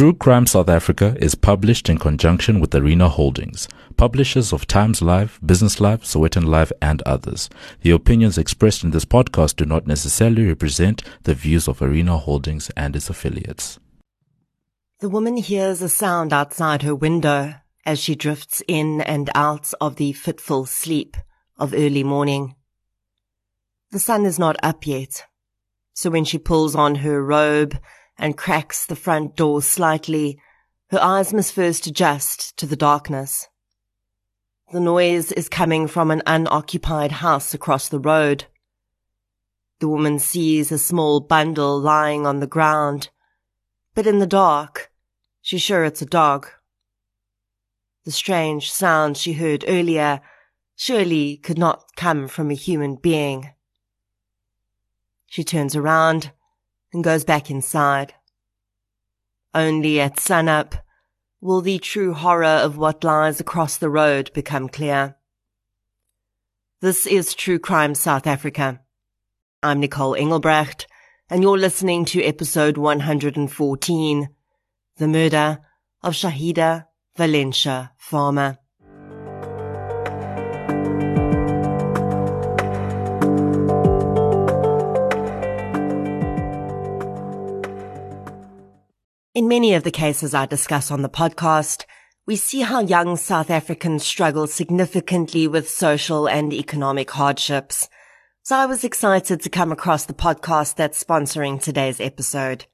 True Crime South Africa is published in conjunction with Arena Holdings, publishers of Times Live, Business Live, Sowetan Live, and others. The opinions expressed in this podcast do not necessarily represent the views of Arena Holdings and its affiliates. The woman hears a sound outside her window as she drifts in and out of the fitful sleep of early morning. The sun is not up yet, so when she pulls on her robe and cracks the front door slightly, her eyes must first adjust to the darkness. The noise is coming from an unoccupied house across the road. The woman sees a small bundle lying on the ground, but in the dark, she's sure it's a dog. The strange sound she heard earlier surely could not come from a human being. She turns around and goes back inside. Only at sunup will the true horror of what lies across the road become clear. This is True Crime South Africa. I'm Nicole Engelbrecht, and you're listening to episode 114, The Murder of Shahieda Valencia Farmer. Many of the cases I discuss on the podcast, we see how young South Africans struggle significantly with social and economic hardships. So I was excited to come across the podcast that's sponsoring today's episode.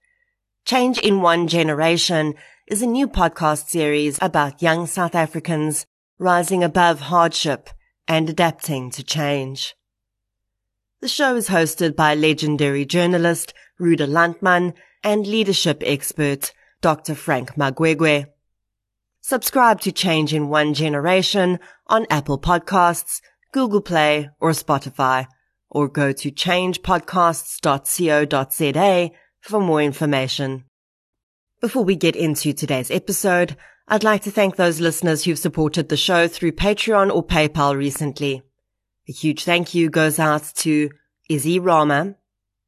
Change in One Generation is a new podcast series about young South Africans rising above hardship and adapting to change. The show is hosted by legendary journalist Ruda Landman and leadership expert Dr. Frank Magwegwe. Subscribe to Change in One Generation on Apple Podcasts, Google Play, or Spotify, or go to changepodcasts.co.za for more information. Before we get into today's episode, I'd like to thank those listeners who've supported the show through Patreon or PayPal recently. A huge thank you goes out to Izzy Rama,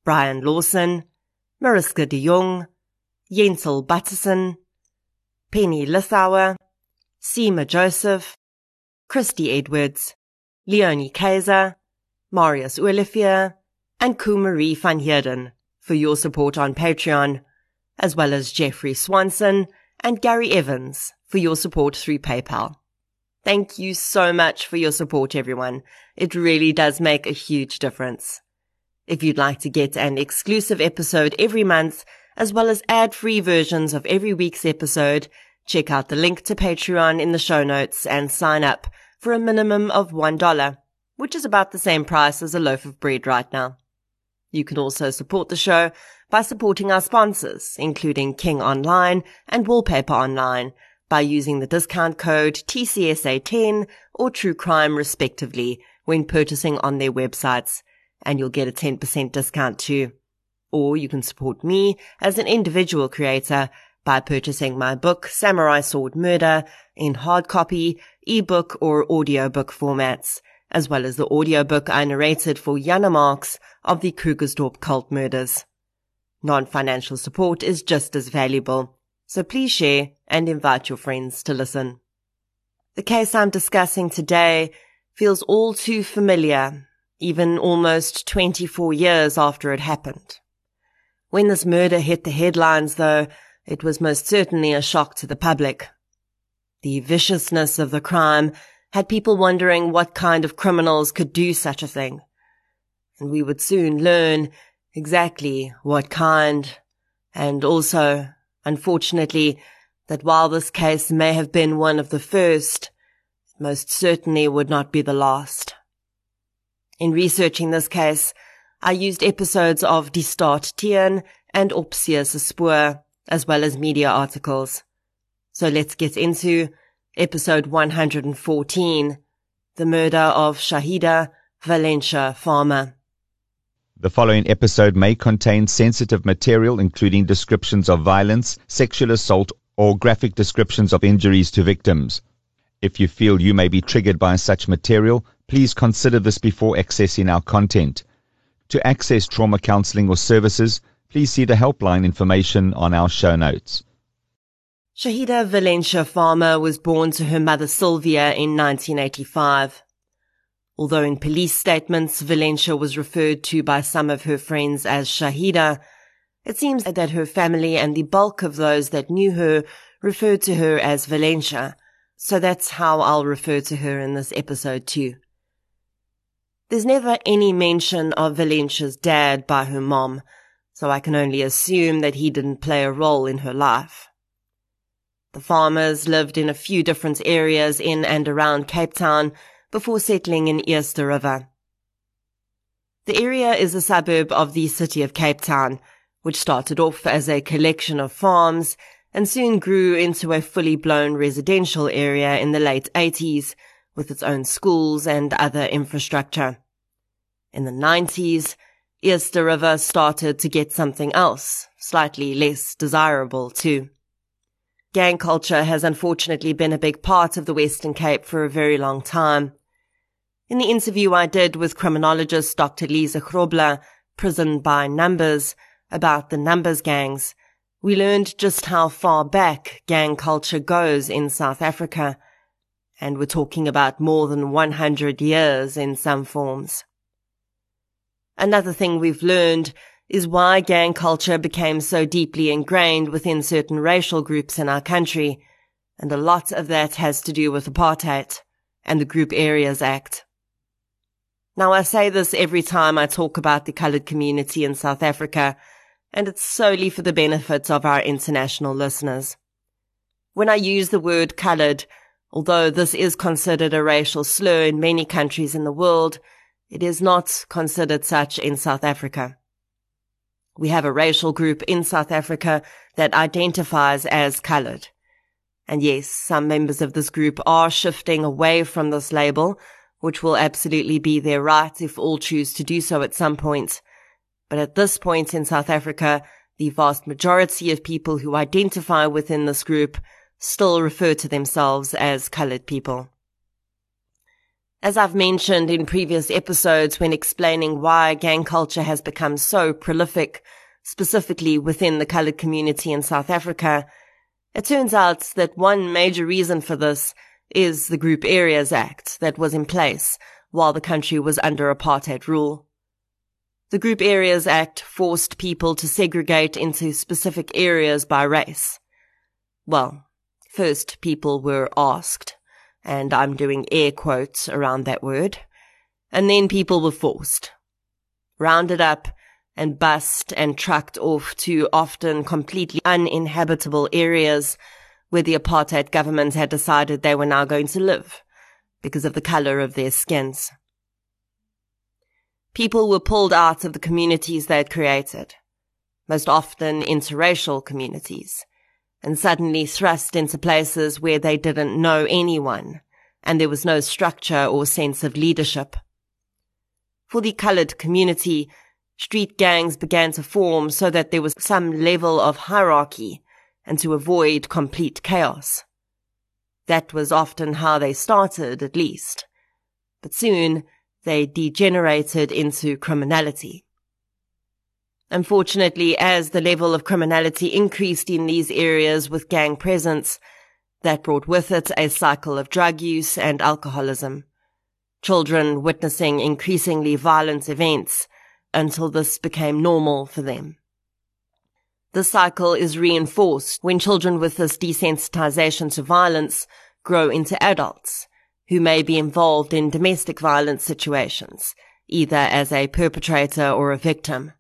Brian Lawson, Mariska de Jong, Jensel Batterson, Penny Lithauer, Seema Joseph, Christy Edwards, Leonie Kaiser, Marius Olivier, and Kumarie van Heerden for your support on Patreon, as well as Jeffrey Swanson and Gary Evans for your support through PayPal. Thank you so much for your support, everyone. It really does make a huge difference. If you'd like to get an exclusive episode every month, as well as ad-free versions of every week's episode, check out the link to Patreon in the show notes and sign up for a minimum of $1, which is about the same price as a loaf of bread right now. You can also support the show by supporting our sponsors, including King Online and Wallpaper Online, by using the discount code TCSA10 or True Crime respectively when purchasing on their websites and you'll get a 10% discount too. Or you can support me as an individual creator by purchasing my book, Samurai Sword Murder, in hard copy, ebook, or audiobook formats, as well as the audiobook I narrated for Jana Marx of the Krugersdorp cult murders. Non-financial support is just as valuable, so please share and invite your friends to listen. The case I'm discussing today feels all too familiar even almost 24 years after it happened. When this murder hit the headlines, though, it was most certainly a shock to the public. The viciousness of the crime had people wondering what kind of criminals could do such a thing. And we would soon learn exactly what kind, and also, unfortunately, that while this case may have been one of the first, most certainly would not be the last. In researching this case, I used episodes of Die Staat Teen and Opsies Spoor, as well as media articles. So let's get into episode 114, The Murder of Shahieda Valencia Farmer. The following episode may contain sensitive material, including descriptions of violence, sexual assault, or graphic descriptions of injuries to victims. If you feel you may be triggered by such material, Please consider this before accessing our content. To access trauma counseling or services, please see the helpline information on our show notes. Shahieda Valencia Farmer was born to her mother Sylvia in 1985. Although in police statements Valencia was referred to by some of her friends as Shahieda, it seems that her family and the bulk of those that knew her referred to her as Valencia, so that's how I'll refer to her in this episode too. There's never any mention of Valencia's dad by her mom, so I can only assume that he didn't play a role in her life. The farmers lived in a few different areas in and around Cape Town before settling in Eerste River. The area is a suburb of the city of Cape Town, which started off as a collection of farms and soon grew into a fully blown residential area in the late 80s with its own schools and other infrastructure. In the 90s, Eerste River started to get something else, slightly less desirable too. Gang culture has unfortunately been a big part of the Western Cape for a very long time. In the interview I did with criminologist Dr. Lisa Grobler, Prison by Numbers, about the numbers gangs, we learned just how far back gang culture goes in South Africa. And we're talking about more than 100 years in some forms. Another thing we've learned is why gang culture became so deeply ingrained within certain racial groups in our country, and a lot of that has to do with apartheid and the Group Areas Act. Now I say this every time I talk about the coloured community in South Africa, and it's solely for the benefit of our international listeners. When I use the word coloured, although this is considered a racial slur in many countries in the world, it is not considered such in South Africa. We have a racial group in South Africa that identifies as coloured. And yes, some members of this group are shifting away from this label, which will absolutely be their right if all choose to do so at some point. But at this point in South Africa, the vast majority of people who identify within this group still refer to themselves as coloured people. As I've mentioned in previous episodes when explaining why gang culture has become so prolific, specifically within the coloured community in South Africa, it turns out that one major reason for this is the Group Areas Act that was in place while the country was under apartheid rule. The Group Areas Act forced people to segregate into specific areas by race. Well, first people were asked and I'm doing air quotes around that word. And then people were forced, rounded up and bussed and trucked off to often completely uninhabitable areas where the apartheid government had decided they were now going to live because of the color of their skins. People were pulled out of the communities they had created, most often interracial communities, and suddenly thrust into places where they didn't know anyone, and there was no structure or sense of leadership. For the colored community, street gangs began to form so that there was some level of hierarchy and to avoid complete chaos. That was often how they started, at least. But soon, they degenerated into criminality. Unfortunately, as the level of criminality increased in these areas with gang presence, that brought with it a cycle of drug use and alcoholism. Children witnessing increasingly violent events until this became normal for them. The cycle is reinforced when children with this desensitization to violence grow into adults who may be involved in domestic violence situations, either as a perpetrator or a victim.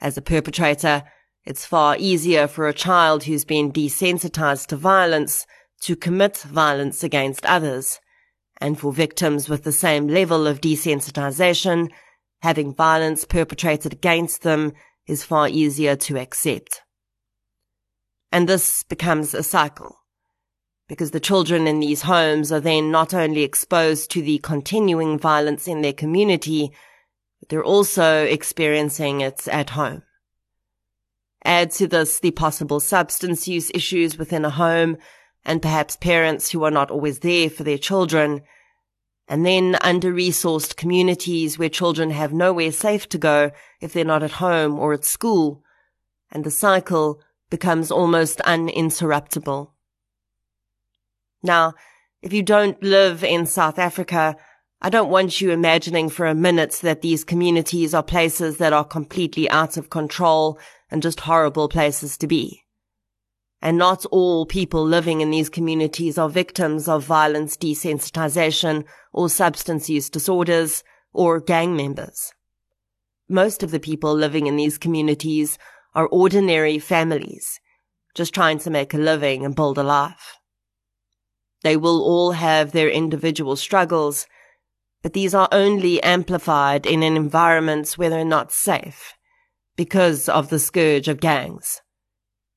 As a perpetrator, it's far easier for a child who's been desensitized to violence to commit violence against others. And for victims with the same level of desensitization, having violence perpetrated against them is far easier to accept. And this becomes a cycle. Because the children in these homes are then not only exposed to the continuing violence in their community, they're also experiencing it at home. Add to this the possible substance use issues within a home and perhaps parents who are not always there for their children. And then under-resourced communities where children have nowhere safe to go if they're not at home or at school. And the cycle becomes almost uninterruptible. Now, if you don't live in South Africa, I don't want you imagining for a minute that these communities are places that are completely out of control and just horrible places to be. And not all people living in these communities are victims of violence desensitization or substance use disorders or gang members. Most of the people living in these communities are ordinary families, just trying to make a living and build a life. They will all have their individual struggles, but these are only amplified in an environment where they're not safe because of the scourge of gangs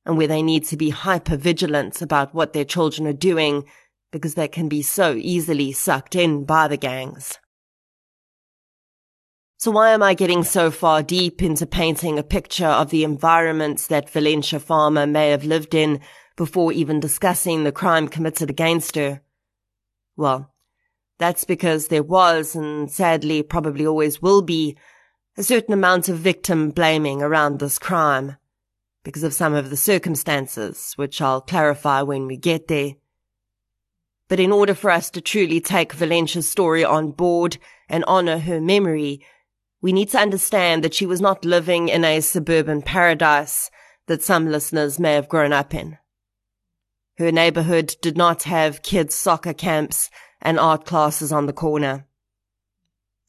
and where they need to be hyper vigilant about what their children are doing because they can be so easily sucked in by the gangs. So why am I getting so far deep into painting a picture of the environments that Valencia Farmer may have lived in before even discussing the crime committed against her? Well, that's because there was, and sadly probably always will be, a certain amount of victim blaming around this crime because of some of the circumstances, which I'll clarify when we get there. But in order for us to truly take Valencia's story on board and honor her memory, we need to understand that she was not living in a suburban paradise that some listeners may have grown up in. Her neighborhood did not have kids' soccer camps and art classes on the corner.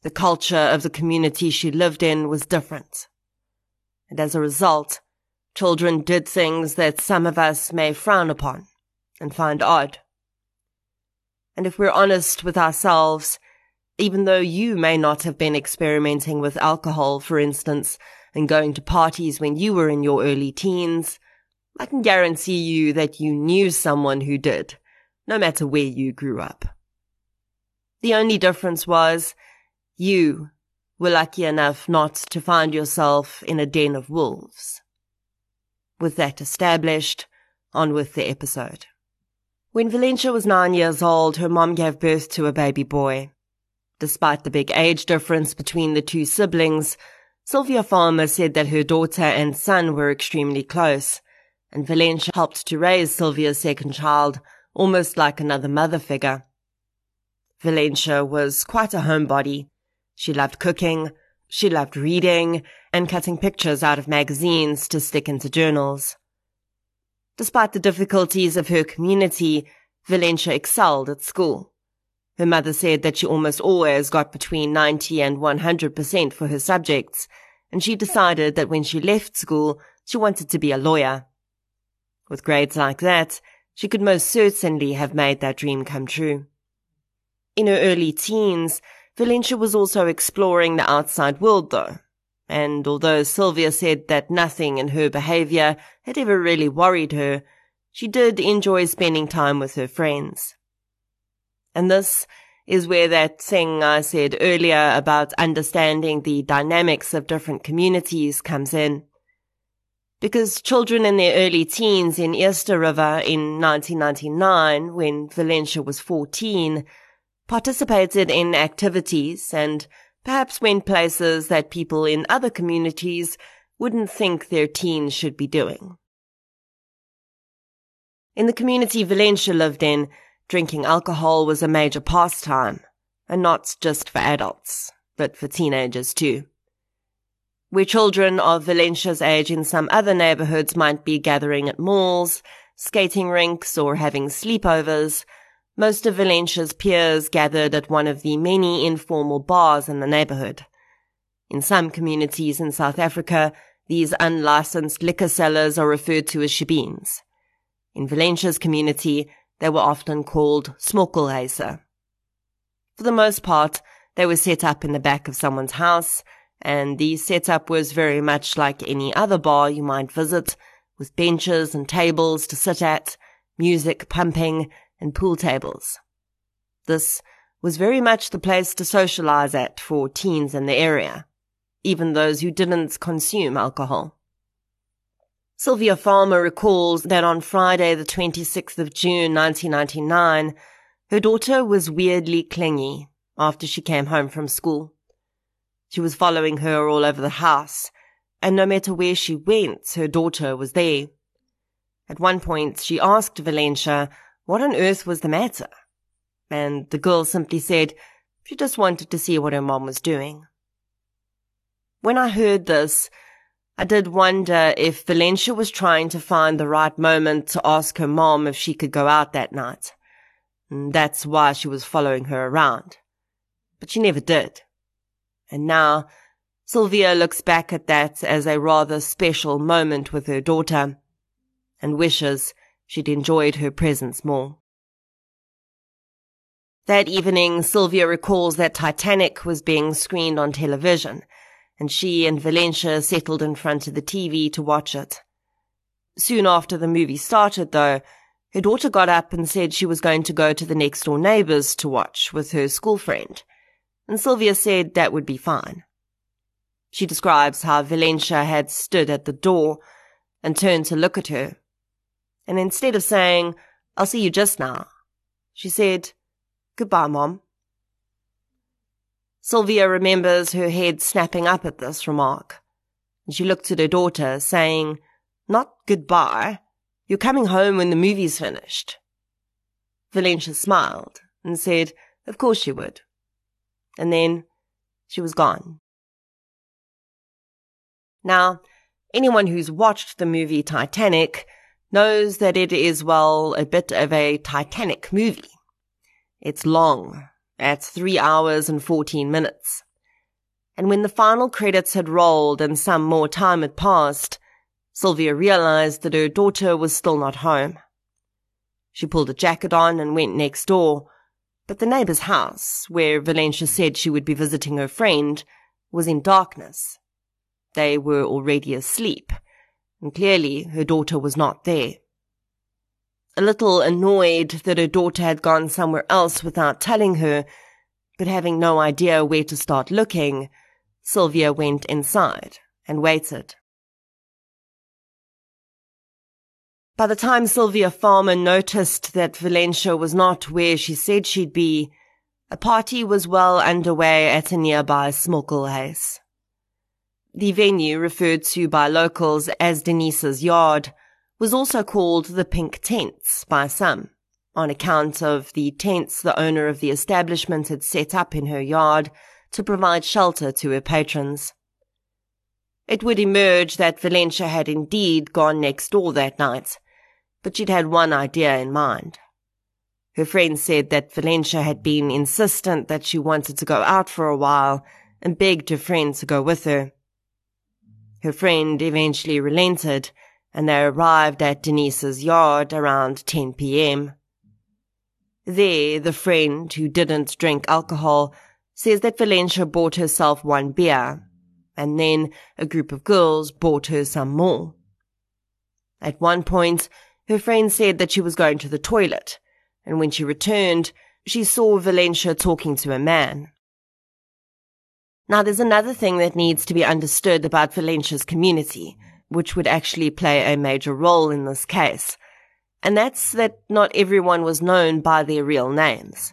The culture of the community she lived in was different. And as a result, children did things that some of us may frown upon and find odd. And if we're honest with ourselves, even though you may not have been experimenting with alcohol, for instance, and going to parties when you were in your early teens, I can guarantee you that you knew someone who did, no matter where you grew up. The only difference was you were lucky enough not to find yourself in a den of wolves. With that established, on with the episode. When Valencia was nine years old, her mom gave birth to a baby boy. Despite the big age difference between the two siblings, Sylvia Farmer said that her daughter and son were extremely close, and Valencia helped to raise Sylvia's second child almost like another mother figure. Valencia was quite a homebody. She loved cooking, she loved reading, and cutting pictures out of magazines to stick into journals. Despite the difficulties of her community, Valencia excelled at school. Her mother said that she almost always got between 90 and 100% for her subjects, and she decided that when she left school, she wanted to be a lawyer. With grades like that, she could most certainly have made that dream come true. In her early teens, Valencia was also exploring the outside world though. And although Sylvia said that nothing in her behavior had ever really worried her, she did enjoy spending time with her friends. And this is where that thing I said earlier about understanding the dynamics of different communities comes in. Because children in their early teens in Eerste River in 1999, when Valencia was 14, participated in activities and perhaps went places that people in other communities wouldn't think their teens should be doing. In the community Valencia lived in, Drinking alcohol was a major pastime, and not just for adults, but for teenagers too. Where children of Valencia's age in some other neighborhoods might be gathering at malls, skating rinks, or having sleepovers, most of Valencia's peers gathered at one of the many informal bars in the neighborhood. In some communities in South Africa, these unlicensed liquor sellers are referred to as shebeens. In Valencia's community, they were often called smokkelhuise. For the most part, they were set up in the back of someone's house, and the setup was very much like any other bar you might visit, with benches and tables to sit at, music pumping, and pool tables. This was very much the place to socialize at for teens in the area, even those who didn't consume alcohol. Sylvia Farmer recalls that on Friday, the 26th of June 1999, her daughter was weirdly clingy after she came home from school. She was following her all over the house, and no matter where she went, her daughter was there. At one point, she asked Valencia what on earth was the matter. And the girl simply said she just wanted to see what her mom was doing. When I heard this, I did wonder if Valencia was trying to find the right moment to ask her mom if she could go out that night. And that's why she was following her around. But she never did. And now, Sylvia looks back at that as a rather special moment with her daughter and wishes she'd enjoyed her presence more. That evening, Sylvia recalls that Titanic was being screened on television, and she and Valencia settled in front of the TV to watch it. Soon after the movie started, though, her daughter got up and said she was going to go to the next door neighbors to watch with her school friend, and Sylvia said that would be fine. She describes how Valencia had stood at the door and turned to look at her and instead of saying, I'll see you just now, she said, Goodbye, Mom. Sylvia remembers her head snapping up at this remark, and she looked at her daughter, saying, Not goodbye. You're coming home when the movie's finished. Valencia smiled and said, Of course she would. And then she was gone. Now, anyone who's watched the movie Titanic knows that it is, well, a bit of a Titanic movie. It's long, at three hours and 14 minutes. And when the final credits had rolled and some more time had passed, Sylvia realized that her daughter was still not home. She pulled a jacket on and went next door, but the neighbor's house, where Valencia said she would be visiting her friend, was in darkness. They were already asleep, and clearly her daughter was not there. A little annoyed that her daughter had gone somewhere else without telling her, but having no idea where to start looking, Sylvia went inside and waited. By the time Sylvia Farmer noticed that Valencia was not where she said she'd be, a party was well underway at a nearby Smokkelhuis. The venue, referred to by locals as Denise's yard, was also called the Pink Tents by some, on account of the tents the owner of the establishment had set up in her yard to provide shelter to her patrons. It would emerge that Valencia had indeed gone next door that night, but she'd had one idea in mind. Her friend said that Valencia had been insistent that she wanted to go out for a while and begged her friend to go with her. Her friend eventually relented, and they arrived at Denise's yard around 10 p.m. There, the friend, who didn't drink alcohol, says that Valencia bought herself one beer, and then a group of girls bought her some more. At one point, her friend said that she was going to the toilet, and when she returned, she saw Valencia talking to a man. Now, there's another thing that needs to be understood about Valencia's community, which would actually play a major role in this case, and that's that not everyone was known by their real names.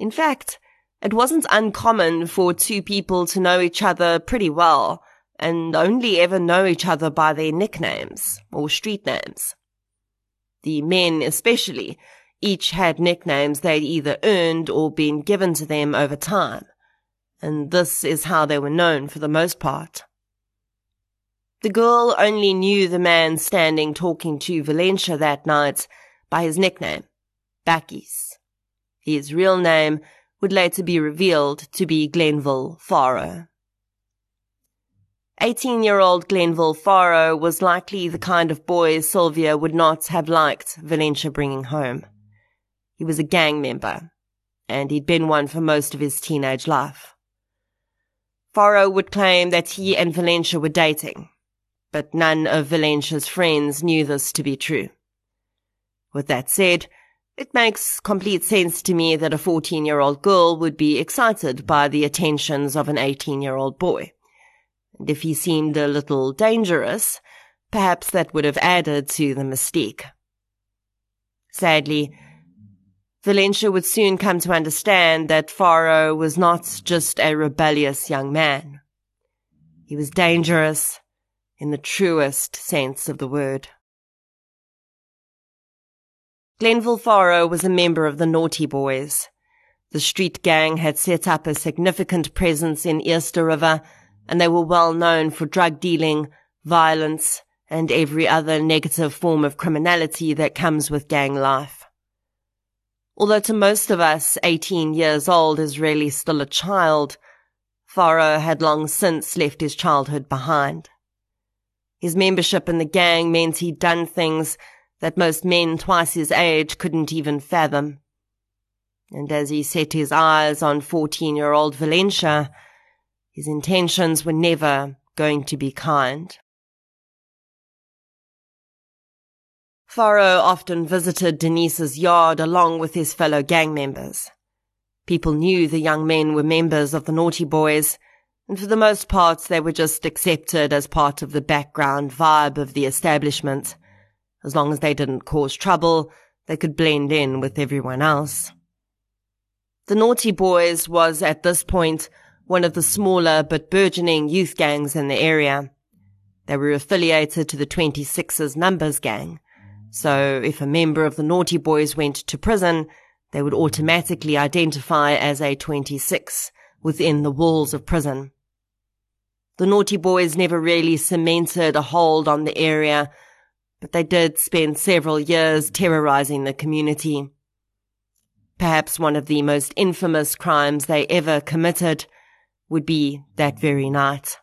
In fact, it wasn't uncommon for two people to know each other pretty well and only ever know each other by their nicknames or street names. The men especially each had nicknames they'd either earned or been given to them over time and this is how they were known for the most part. The girl only knew the man standing talking to Valencia that night by his nickname, Bakkies. His real name would later be revealed to be Glenville Faro. 18-year-old Glenville Faro was likely the kind of boy Sylvia would not have liked Valencia bringing home. He was a gang member, and he'd been one for most of his teenage life. Faro would claim that he and Valencia were dating, but none of Valencia's friends knew this to be true. With that said, it makes complete sense to me that a 14 year old girl would be excited by the attentions of an 18 year old boy. And if he seemed a little dangerous, perhaps that would have added to the mystique. Sadly, Valencia would soon come to understand that Faro was not just a rebellious young man. He was dangerous in the truest sense of the word. Glenville Faro was a member of the Naughty Boys. The street gang had set up a significant presence in Eerste River, and they were well known for drug dealing, violence, and every other negative form of criminality that comes with gang life. Although to most of us, 18 years old is really still a child, Faro had long since left his childhood behind. His membership in the gang meant he'd done things that most men twice his age couldn't even fathom. And as he set his eyes on 14 year old Valencia, his intentions were never going to be kind. Faro often visited Denise's yard along with his fellow gang members. People knew the young men were members of the Naughty Boys, and for the most part they were just accepted as part of the background vibe of the establishment. As long as they didn't cause trouble, they could blend in with everyone else. The Naughty Boys was at this point one of the smaller but burgeoning youth gangs in the area. They were affiliated to the 26's numbers gang, so if a member of the Naughty Boys went to prison, they would automatically identify as a 26 within the walls of prison. The Naughty Boys never really cemented a hold on the area, but they did spend several years terrorizing the community. Perhaps one of the most infamous crimes they ever committed would be that very night.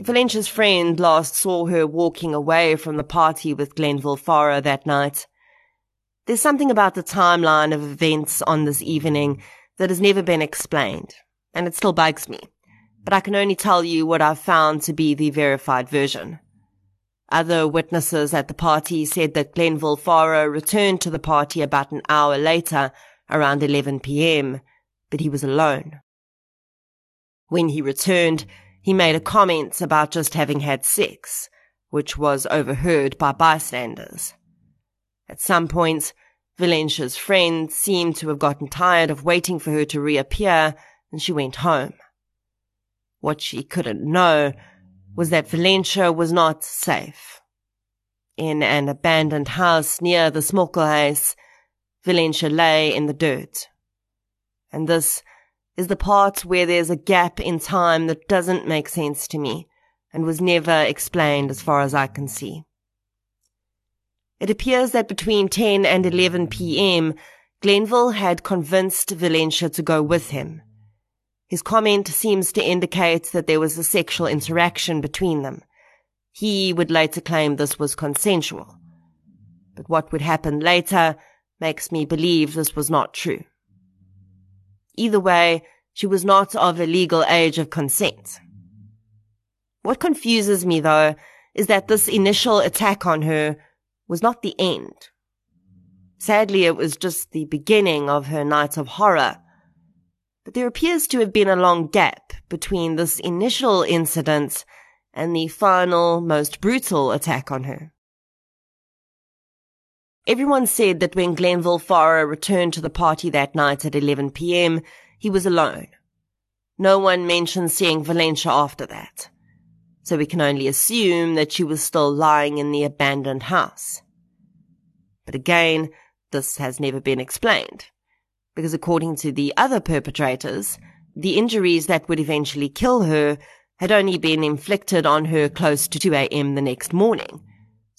Valencia's friend last saw her walking away from the party with Glenville Faro that night. There's something about the timeline of events on this evening that has never been explained, and it still bugs me. But I can only tell you what I've found to be the verified version. Other witnesses at the party said that Glenville Faro returned to the party about an hour later, around 11 p.m., but he was alone. When he returned, he made a comment about just having had sex, which was overheard by bystanders. At some point, Valencia's friend seemed to have gotten tired of waiting for her to reappear, and she went home. What she couldn't know was that Valencia was not safe. In an abandoned house near the Smokkelhuis, Valencia lay in the dirt. And this is the part where there's a gap in time that doesn't make sense to me and was never explained as far as I can see. It appears that between 10 and 11 p.m., Glenville had convinced Valencia to go with him. His comment seems to indicate that there was a sexual interaction between them. He would later claim this was consensual. But what would happen later makes me believe this was not true. Either way, she was not of a legal age of consent. What confuses me, though, is that this initial attack on her was not the end. Sadly, it was just the beginning of her night of horror. But there appears to have been a long gap between this initial incident and the final, most brutal attack on her. Everyone said that when Glenville Faro returned to the party that night at 11 p.m., he was alone. No one mentioned seeing Valencia after that. So we can only assume that she was still lying in the abandoned house. But again, this has never been explained. Because according to the other perpetrators, the injuries that would eventually kill her had only been inflicted on her close to 2 a.m. the next morning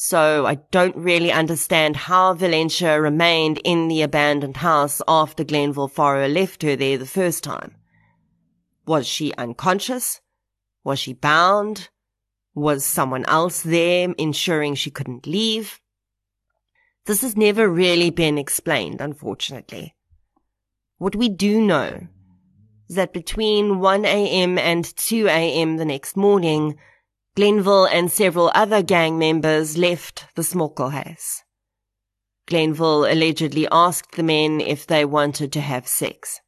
so I don't really understand how Valencia remained in the abandoned house after Glenville Faro left her there the first time. Was she unconscious? Was she bound? Was someone else there ensuring she couldn't leave? This has never really been explained, unfortunately. What we do know is that between 1 a.m. and 2 a.m. the next morning, Glenville and several other gang members left the Smokkelhuis. Glenville allegedly asked the men if they wanted to have sex.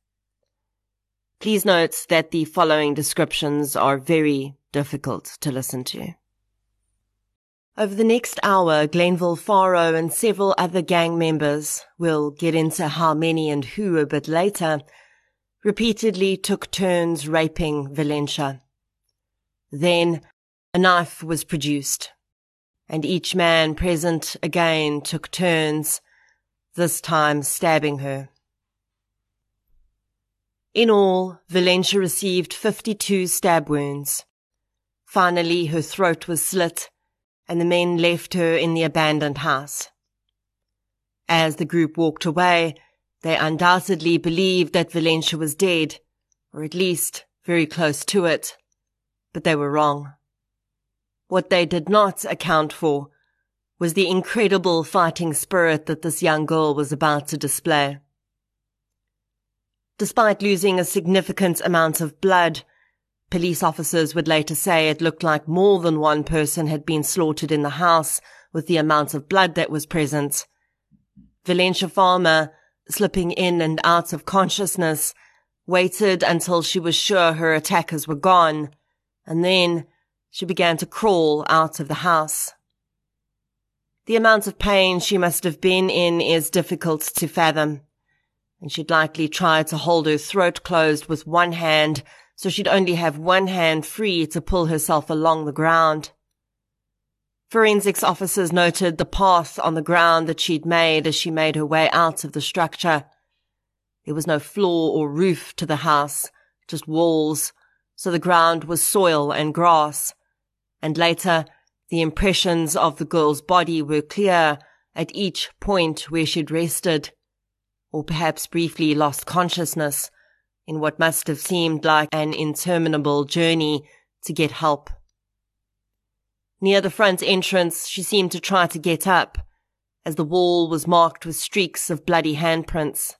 Please note that the following descriptions are very difficult to listen to. Over the next hour, Glenville Faro and several other gang members, we'll get into how many and who a bit later, repeatedly took turns raping Valencia. Then a knife was produced, and each man present again took turns, this time stabbing her. In all, Valencia received 52 stab wounds. Finally, her throat was slit, and the men left her in the abandoned house. As the group walked away, they undoubtedly believed that Valencia was dead, or at least very close to it. But they were wrong. What they did not account for was the incredible fighting spirit that this young girl was about to display. Despite losing a significant amount of blood, police officers would later say it looked like more than one person had been slaughtered in the house with the amount of blood that was present. Valencia Farmer, slipping in and out of consciousness, waited until she was sure her attackers were gone, and then she began to crawl out of the house. The amount of pain she must have been in is difficult to fathom, and she'd likely tried to hold her throat closed with one hand so she'd only have one hand free to pull herself along the ground. Forensics officers noted the path on the ground that she'd made as she made her way out of the structure. There was no floor or roof to the house, just walls, so the ground was soil and grass. And later, the impressions of the girl's body were clear at each point where she'd rested, or perhaps briefly lost consciousness in what must have seemed like an interminable journey to get help. Near the front entrance, she seemed to try to get up, as the wall was marked with streaks of bloody handprints.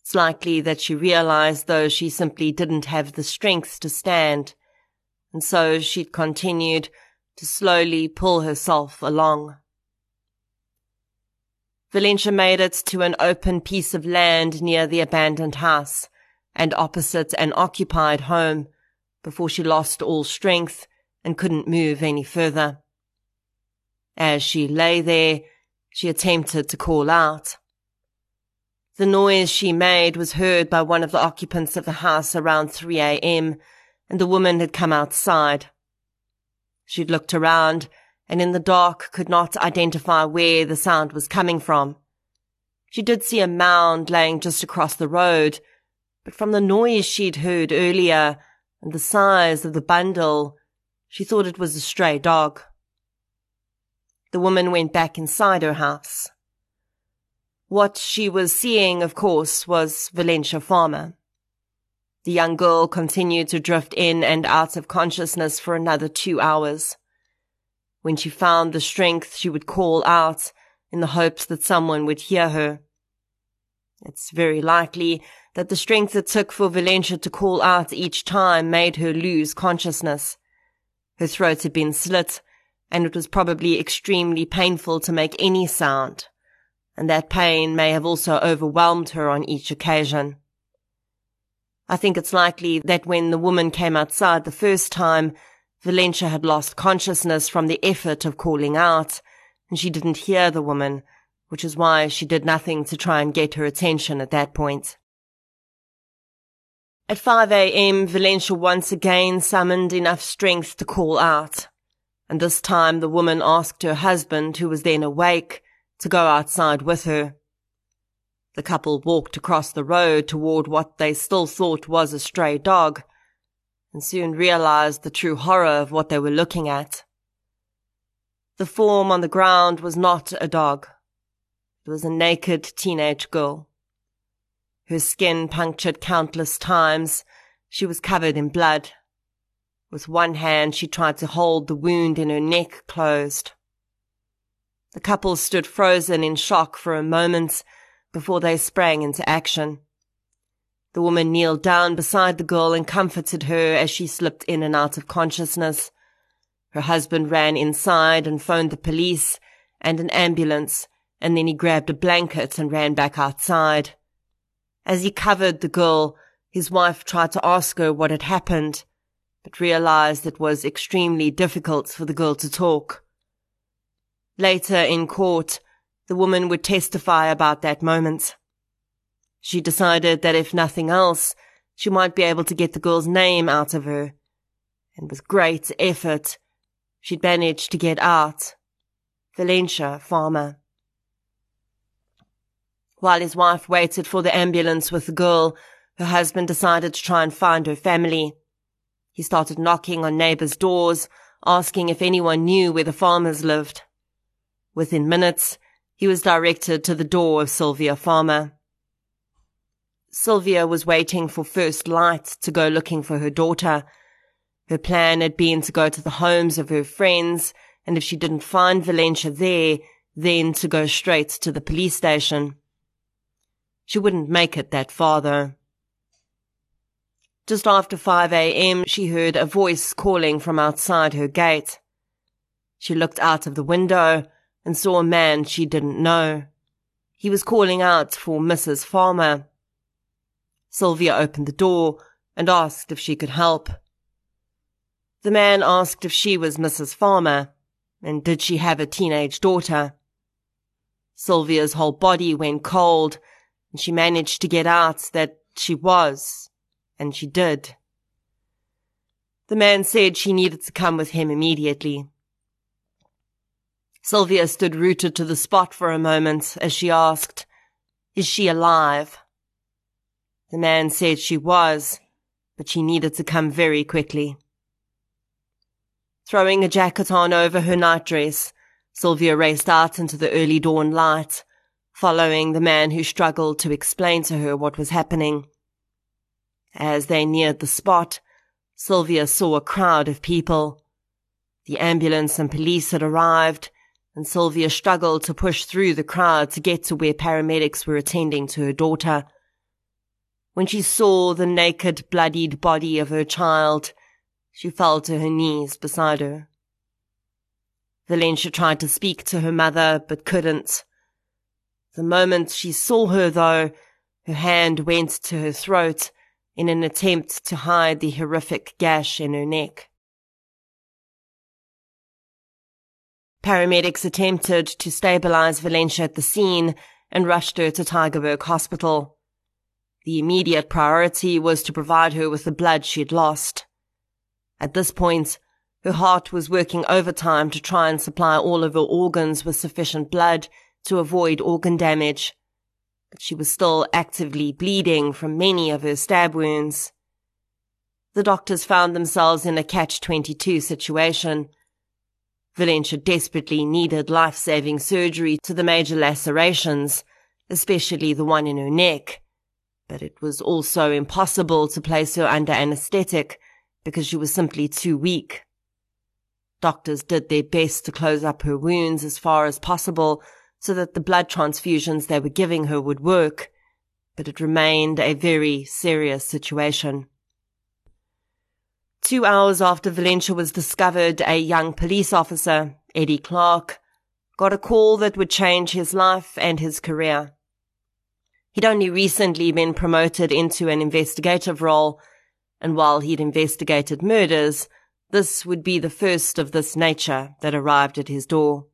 It's likely that she realized, though, she simply didn't have the strength to stand, and so she'd continued to slowly pull herself along. Valencia made it to an open piece of land near the abandoned house and opposite an occupied home before she lost all strength and couldn't move any further. As she lay there, she attempted to call out. The noise she made was heard by one of the occupants of the house around 3 a.m., and the woman had come outside. She'd looked around and in the dark could not identify where the sound was coming from. She did see a mound laying just across the road, but from the noise she'd heard earlier and the size of the bundle, she thought it was a stray dog. The woman went back inside her house. What she was seeing, of course, was Valencia Farmer. The young girl continued to drift in and out of consciousness for another two hours. When she found the strength, she would call out in the hopes that someone would hear her. It's very likely that the strength it took for Valencia to call out each time made her lose consciousness. Her throat had been slit, and it was probably extremely painful to make any sound, and that pain may have also overwhelmed her on each occasion. I think it's likely that when the woman came outside the first time, Valencia had lost consciousness from the effort of calling out, and she didn't hear the woman, which is why she did nothing to try and get her attention at that point. At 5 a.m., Valencia once again summoned enough strength to call out. And this time the woman asked her husband, who was then awake, to go outside with her. The couple walked across the road toward what they still thought was a stray dog, and soon realized the true horror of what they were looking at. The form on the ground was not a dog. It was a naked teenage girl her skin punctured countless times. She was covered in blood. With one hand, she tried to hold the wound in her neck closed. The couple stood frozen in shock for a moment before they sprang into action. The woman kneeled down beside the girl and comforted her as she slipped in and out of consciousness. Her husband ran inside and phoned the police and an ambulance, and then he grabbed a blanket and ran back outside. As he covered the girl, his wife tried to ask her what had happened, but realized it was extremely difficult for the girl to talk. Later in court, the woman would testify about that moment. She decided that if nothing else, she might be able to get the girl's name out of her. And with great effort, she'd managed to get out Valencia Farmer. While his wife waited for the ambulance with the girl, her husband decided to try and find her family. He started knocking on neighbors' doors, asking if anyone knew where the farmers lived. Within minutes, he was directed to the door of Sylvia Farmer. Sylvia was waiting for first light to go looking for her daughter. Her plan had been to go to the homes of her friends, and if she didn't find Valencia there, then to go straight to the police station. She wouldn't make it that far though. Just after 5 a.m., she heard a voice calling from outside her gate. She looked out of the window and saw a man she didn't know. He was calling out for Mrs. Farmer. Sylvia opened the door and asked if she could help. The man asked if she was Mrs. Farmer and did she have a teenage daughter. Sylvia's whole body went cold and she managed to get out that she was and she did. The man said she needed to come with him immediately. Sylvia stood rooted to the spot for a moment as she asked, Is she alive? The man said she was, but she needed to come very quickly. Throwing a jacket on over her nightdress, Sylvia raced out into the early dawn light, following the man who struggled to explain to her what was happening. As they neared the spot, Sylvia saw a crowd of people. The ambulance and police had arrived, and Sylvia struggled to push through the crowd to get to where paramedics were attending to her daughter. When she saw the naked, bloodied body of her child, she fell to her knees beside her. Valencia tried to speak to her mother, but couldn't. The moment she saw her, though, her hand went to her throat in an attempt to hide the horrific gash in her neck. Paramedics attempted to stabilize Valencia at the scene and rushed her to Tygerberg Hospital. The immediate priority was to provide her with the blood she had lost. At this point, her heart was working overtime to try and supply all of her organs with sufficient blood to avoid organ damage but she was still actively bleeding from many of her stab wounds. The doctors found themselves in a catch-22 situation. Valencia desperately needed life-saving surgery to the major lacerations, especially the one in her neck, but it was also impossible to place her under anesthetic because she was simply too weak. Doctors did their best to close up her wounds as far as possible, so that the blood transfusions they were giving her would work, but it remained a very serious situation. Two hours after Valencia was discovered, a young police officer, Eddie Clark, got a call that would change his life and his career. He'd only recently been promoted into an investigative role, and while he'd investigated murders, this would be the first of this nature that arrived at his door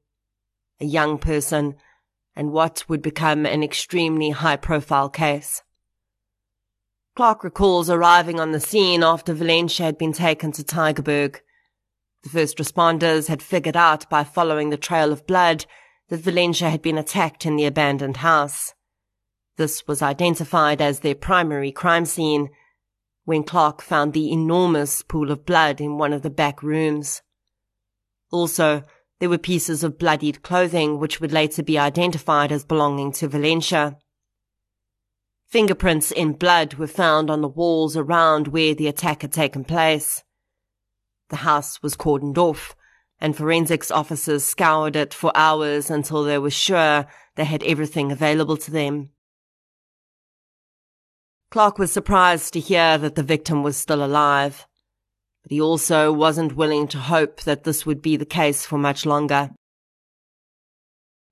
a young person, and what would become an extremely high profile case. Clark recalls arriving on the scene after Valencia had been taken to Tygerberg. The first responders had figured out by following the trail of blood that Valencia had been attacked in the abandoned house. This was identified as their primary crime scene when Clark found the enormous pool of blood in one of the back rooms. Also, there were pieces of bloodied clothing which would later be identified as belonging to Valencia. Fingerprints in blood were found on the walls around where the attack had taken place. The house was cordoned off, and forensics officers scoured it for hours until they were sure they had everything available to them. Clark was surprised to hear that the victim was still alive but he also wasn't willing to hope that this would be the case for much longer.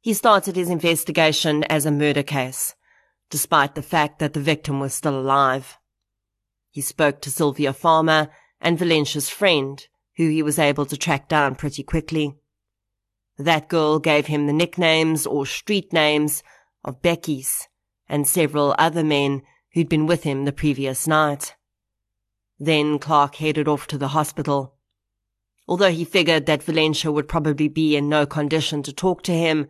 He started his investigation as a murder case, despite the fact that the victim was still alive. He spoke to Sylvia Farmer and Valencia's friend, who he was able to track down pretty quickly. That girl gave him the nicknames or street names of Bekkies and several other men who'd been with him the previous night. Then Clark headed off to the hospital. Although he figured that Valencia would probably be in no condition to talk to him,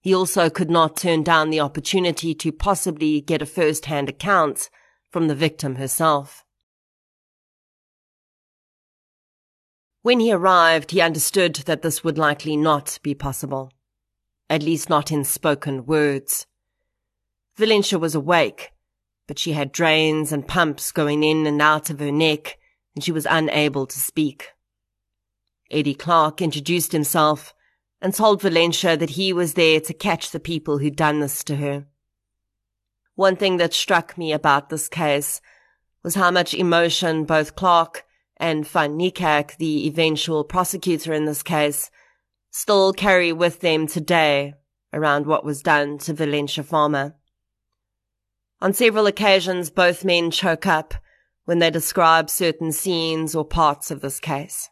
he also could not turn down the opportunity to possibly get a first-hand account from the victim herself. When he arrived, he understood that this would likely not be possible, at least not in spoken words. Valencia was awake, but she had drains and pumps going in and out of her neck, and she was unable to speak. Eddie Clark introduced himself and told Valencia that he was there to catch the people who'd done this to her. One thing that struck me about this case was how much emotion both Clark and Van Niekerk, the eventual prosecutor in this case, still carry with them today around what was done to Valencia Farmer. On several occasions, both men choke up when they describe certain scenes or parts of this case.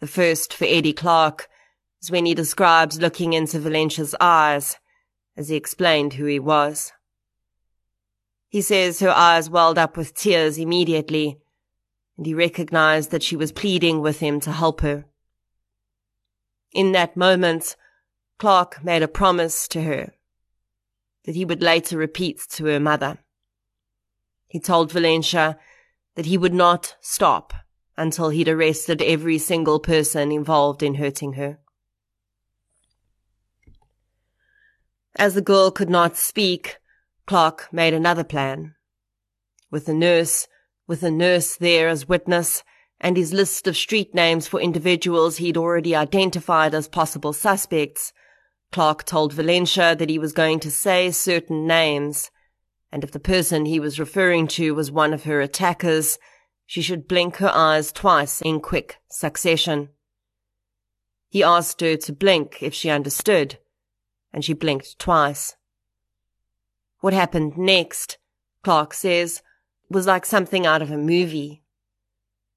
The first for Eddie Clark when he describes looking into Valencia's eyes as he explained who he was. He says her eyes welled up with tears immediately and he recognized that she was pleading with him to help her. In that moment, Clark made a promise to her that he would later repeat to her mother. He told Valencia that he would not stop until he'd arrested every single person involved in hurting her. As the girl could not speak, Clark made another plan. With the nurse, with the nurse there as witness and his list of street names for individuals he'd already identified as possible suspects, Clark told Valencia that he was going to say certain names, and if the person he was referring to was one of her attackers, she should blink her eyes twice in quick succession. He asked her to blink if she understood, and she blinked twice. What happened next, Clark says, was like something out of a movie.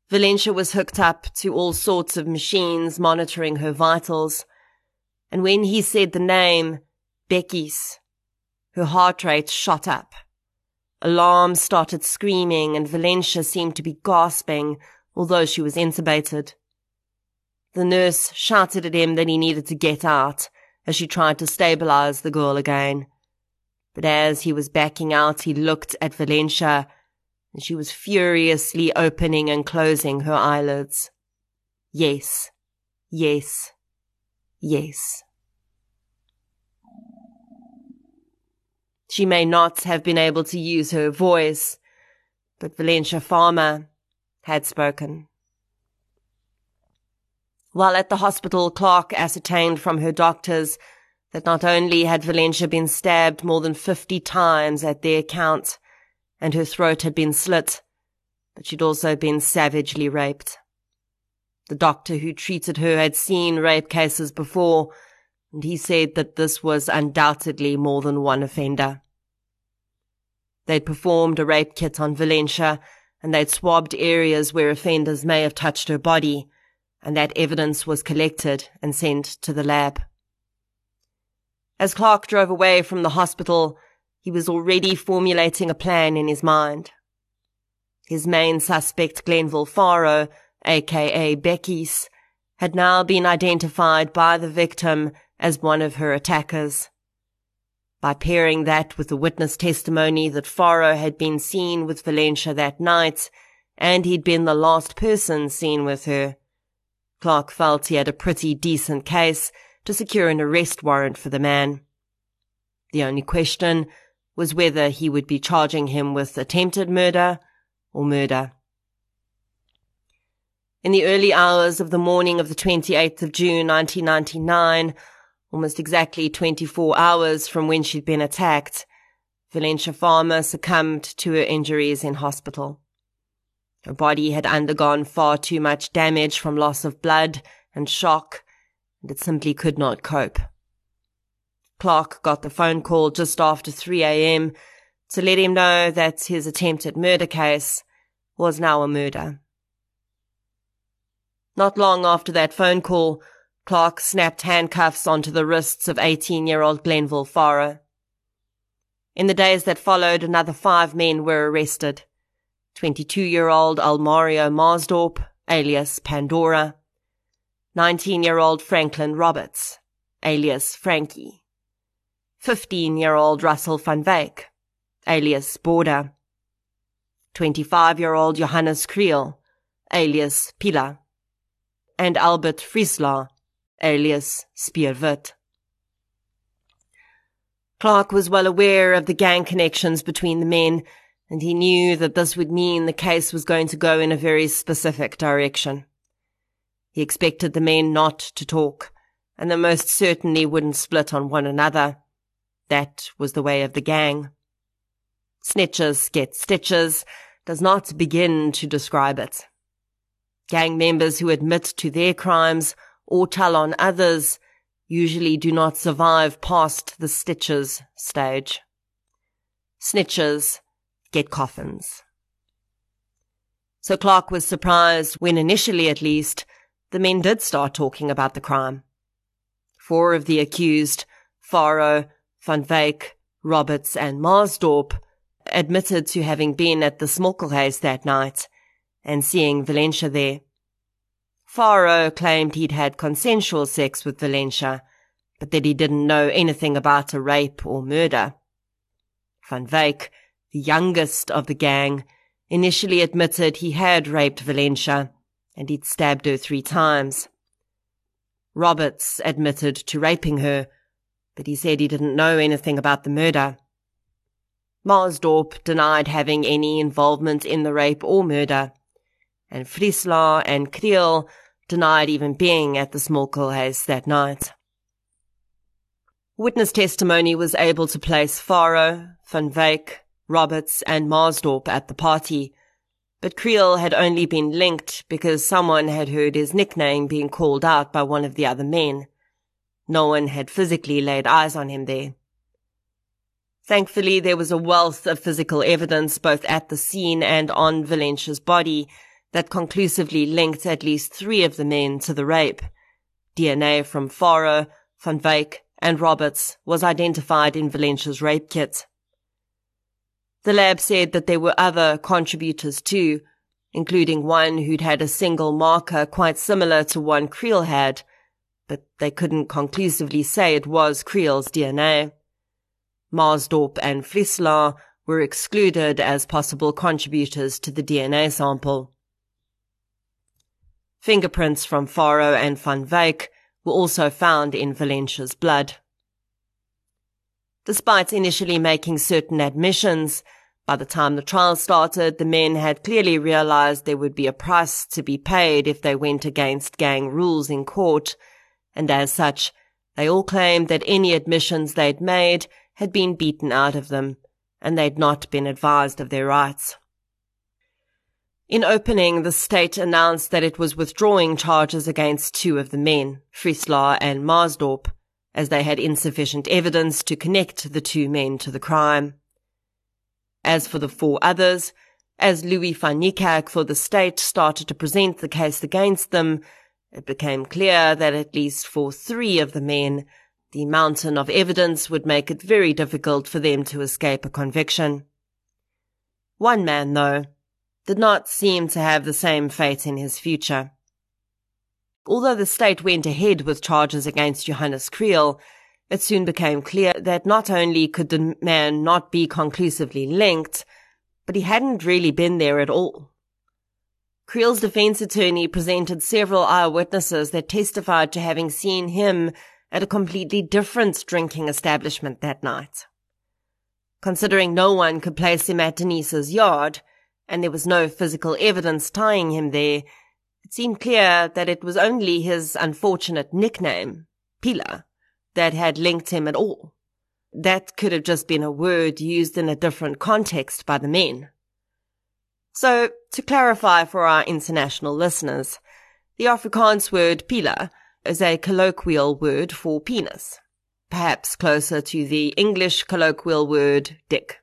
Valencia was hooked up to all sorts of machines monitoring her vitals. And when he said the name, Bekkies, her heart rate shot up. Alarms started screaming and Valencia seemed to be gasping, although she was intubated. The nurse shouted at him that he needed to get out as she tried to stabilize the girl again. But as he was backing out, he looked at Valencia and she was furiously opening and closing her eyelids. Yes, yes, yes. She may not have been able to use her voice, but Valencia Farmer had spoken. While at the hospital, Clark ascertained from her doctors that not only had Valencia been stabbed more than 50 times at their count, and her throat had been slit, but she'd also been savagely raped. The doctor who treated her had seen rape cases before, and he said that this was undoubtedly more than one offender. They'd performed a rape kit on Valencia, and they'd swabbed areas where offenders may have touched her body, and that evidence was collected and sent to the lab. As Clark drove away from the hospital, he was already formulating a plan in his mind. His main suspect, Glenville Faro, aka Bekkies, had now been identified by the victim as one of her attackers. By pairing that with the witness testimony that Faro had been seen with Valencia that night, and he'd been the last person seen with her, Clark felt he had a pretty decent case to secure an arrest warrant for the man. The only question was whether he would be charging him with attempted murder or murder. In the early hours of the morning of the 28th of June 1999, almost exactly 24 hours from when she'd been attacked, Valencia Farmer succumbed to her injuries in hospital. Her body had undergone far too much damage from loss of blood and shock, and it simply could not cope. Clark got the phone call just after 3 a.m. to let him know that his attempted murder case was now a murder. Not long after that phone call, Clark snapped handcuffs onto the wrists of 18-year-old Glenville Faro. In the days that followed, another five men were arrested. 22-year-old Almario Marsdorp, alias Pandora. 19-year-old Franklin Roberts, alias Frankie. 15-year-old Russell van Wyk, alias Border. 25-year-old Johannes Kriel, alias Pila. And Albert Friesler, alias Spearwit. Clark was well aware of the gang connections between the men, and he knew that this would mean the case was going to go in a very specific direction. He expected the men not to talk, and they most certainly wouldn't split on one another. That was the way of the gang. Snitches get stitches does not begin to describe it. Gang members who admit to their crimes or tell on others usually do not survive past the stitches stage. Snitches get coffins. So Clark was surprised when initially at least the men did start talking about the crime. Four of the accused, Faro, Van Wyk, Roberts and Marsdorp, admitted to having been at the Smokkelhuis that night and seeing Valencia there. Faro claimed he'd had consensual sex with Valencia, but that he didn't know anything about a rape or murder. Van Wyk, the youngest of the gang, initially admitted he had raped Valencia and he'd stabbed her three times. Roberts admitted to raping her, but he said he didn't know anything about the murder. Marsdorp denied having any involvement in the rape or murder, and Friesler and Kriel denied even being at the Smokkelhuis that night. Witness testimony was able to place Faro, Van Wyk, Roberts and Marsdorp at the party, but Kriel had only been linked because someone had heard his nickname being called out by one of the other men. No one had physically laid eyes on him there. Thankfully, there was a wealth of physical evidence both at the scene and on Valencia's body that conclusively linked at least three of the men to the rape. DNA from Faro, Van Wyk, and Roberts was identified in Valencia's rape kit. The lab said that there were other contributors too, including one who'd had a single marker quite similar to one Kriel had, but they couldn't conclusively say it was Kriel's DNA. Marsdorp and Friesler were excluded as possible contributors to the DNA sample. Fingerprints from Faro and Van Wyk were also found in Valencia's blood. Despite initially making certain admissions, by the time the trial started, the men had clearly realized there would be a price to be paid if they went against gang rules in court, and as such, they all claimed that any admissions they'd made had been beaten out of them, and they'd not been advised of their rights. In opening, the state announced that it was withdrawing charges against two of the men, Friesler and Marsdorp, as they had insufficient evidence to connect the two men to the crime. As for the four others, as Louis van Niekerk for the state started to present the case against them, it became clear that at least for three of the men, the mountain of evidence would make it very difficult for them to escape a conviction. One man, though, did not seem to have the same fate in his future. Although the state went ahead with charges against Johannes Kriel, it soon became clear that not only could the man not be conclusively linked, but he hadn't really been there at all. Kriel's defense attorney presented several eyewitnesses that testified to having seen him at a completely different drinking establishment that night. Considering no one could place him at Denise's yard, and there was no physical evidence tying him there, it seemed clear that it was only his unfortunate nickname, Pila, that had linked him at all. That could have just been a word used in a different context by the men. So, to clarify for our international listeners, the Afrikaans word pila is a colloquial word for penis, perhaps closer to the English colloquial word dick.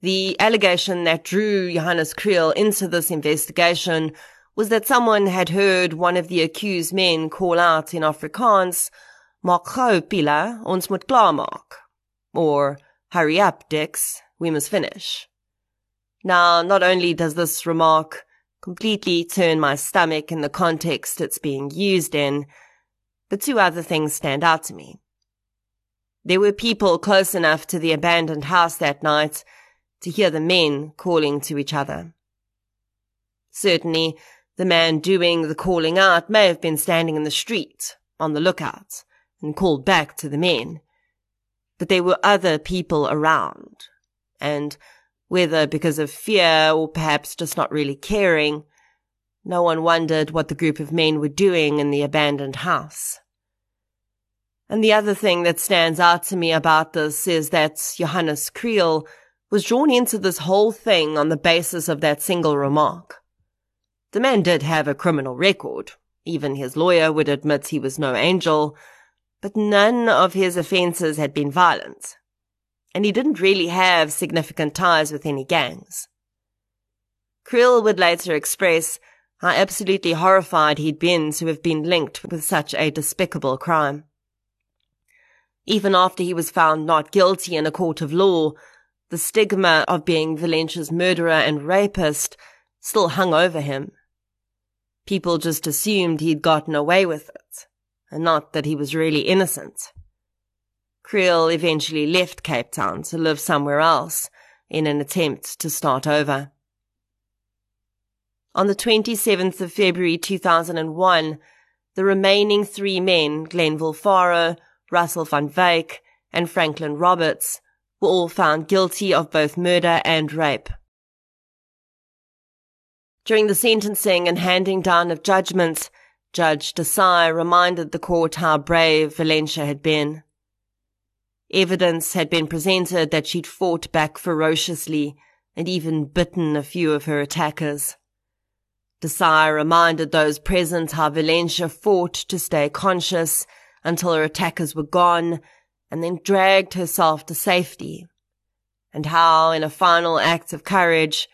The allegation that drew Johannes Kriel into this investigation was that someone had heard one of the accused men call out in Afrikaans Maak gou, Pila, ons moet klaarmaak. Or, hurry up, Dix, we must finish. Now, not only does this remark completely turn my stomach in the context it's being used in, but two other things stand out to me. There were people close enough to the abandoned house that night to hear the men calling to each other. Certainly, the man doing the calling out may have been standing in the street on the lookout and called back to the men. But there were other people around, and whether because of fear or perhaps just not really caring, no one wondered what the group of men were doing in the abandoned house. And the other thing that stands out to me about this is that Johannes Kriel was drawn into this whole thing on the basis of that single remark. The man did have a criminal record. Even his lawyer would admit he was no angel, but none of his offences had been violent and he didn't really have significant ties with any gangs. Kriel would later express how absolutely horrified he'd been to have been linked with such a despicable crime. Even after he was found not guilty in a court of law, the stigma of being Valencia's murderer and rapist still hung over him. People just assumed he'd gotten away with it, and not that he was really innocent. Kriel eventually left Cape Town to live somewhere else in an attempt to start over. On the 27th of February 2001, the remaining three men, Glenville Faro, Russell van Wyk, and Franklin Roberts, were all found guilty of both murder and rape. During the sentencing and handing down of judgments, Judge Desai reminded the court how brave Valencia had been. Evidence had been presented that she'd fought back ferociously and even bitten a few of her attackers. Desai reminded those present how Valencia fought to stay conscious until her attackers were gone and then dragged herself to safety, and how, in a final act of courage,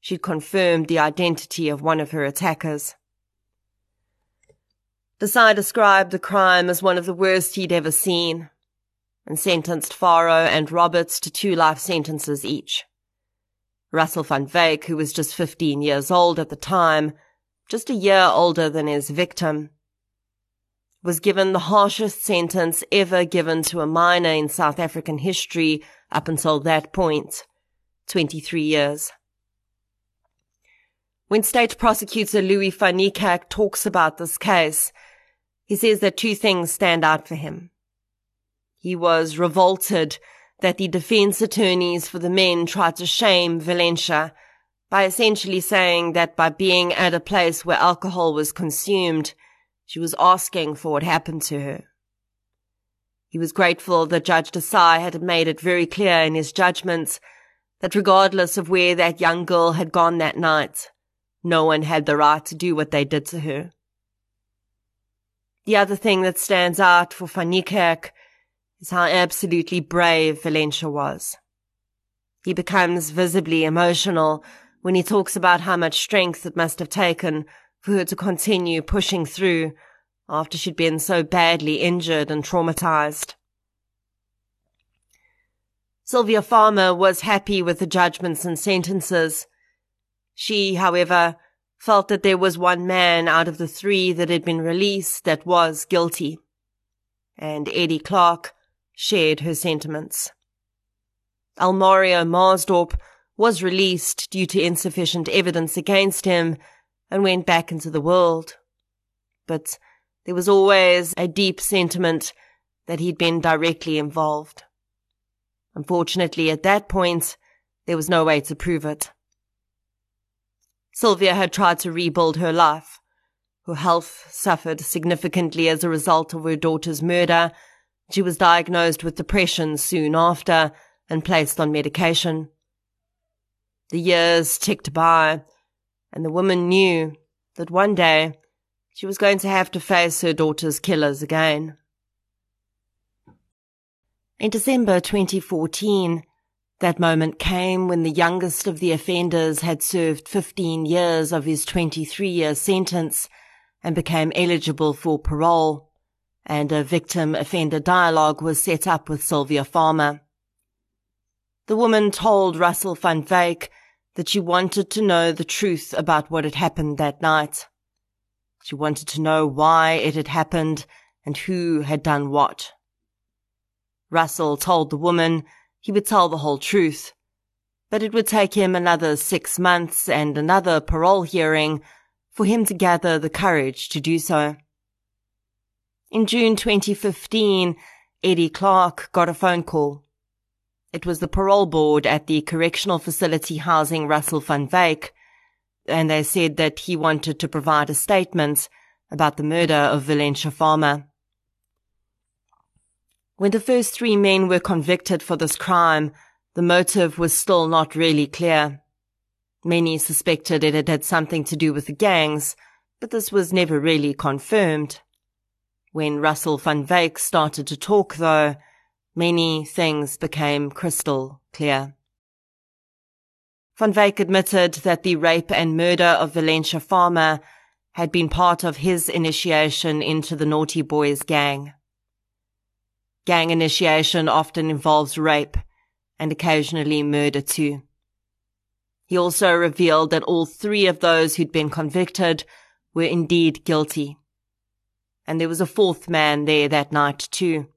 she'd confirmed the identity of one of her attackers. Desai described the crime as one of the worst he'd ever seen, and sentenced Faro and Roberts to two life sentences each. Russell van Wyk, who was just 15 years old at the time, just a year older than his victim, was given the harshest sentence ever given to a minor in South African history up until that point 23 years. When State Prosecutor Louis van Niekerk talks about this case, he says that two things stand out for him. He was revolted that the defense attorneys for the men tried to shame Valencia by essentially saying that by being at a place where alcohol was consumed, she was asking for what happened to her. He was grateful that Judge Desai had made it very clear in his judgments that regardless of where that young girl had gone that night, no one had the right to do what they did to her. The other thing that stands out for Van Niekerk is how absolutely brave Valencia was. He becomes visibly emotional when he talks about how much strength it must have taken for her to continue pushing through after she'd been so badly injured and traumatized. Sylvia Farmer was happy with the judgments and sentences. She, however, felt that there was one man out of the three that had been released that was guilty. And Eddie Clark shared her sentiments. Almario Marsdorp was released due to insufficient evidence against him and went back into the world. But there was always a deep sentiment that he'd been directly involved. Unfortunately, at that point, there was no way to prove it. Sylvia had tried to rebuild her life. Her health suffered significantly as a result of her daughter's murder she was diagnosed with depression soon after and placed on medication. The years ticked by, and the woman knew that one day she was going to have to face her daughter's killers again. In December 2014, that moment came when the youngest of the offenders had served 15 years of his 23 year sentence and became eligible for parole and a victim offender dialogue was set up with Sylvia Farmer. The woman told Russell van Wyk that she wanted to know the truth about what had happened that night. She wanted to know why it had happened and who had done what. Russell told the woman he would tell the whole truth, but it would take him another six months and another parole hearing for him to gather the courage to do so. In June 2015, Eddie Clark got a phone call. It was the parole board at the correctional facility housing Russell van Wyk, and they said that he wanted to provide a statement about the murder of Valencia Farmer. When the first three men were convicted for this crime, the motive was still not really clear. Many suspected it had had something to do with the gangs, but this was never really confirmed. When Russell van Wyk started to talk, though, many things became crystal clear. Van Wyk admitted that the rape and murder of Valencia Farmer had been part of his initiation into the Naughty Boys gang. Gang initiation often involves rape and occasionally murder too. He also revealed that all three of those who'd been convicted were indeed guilty. And there was a fourth man there that night too.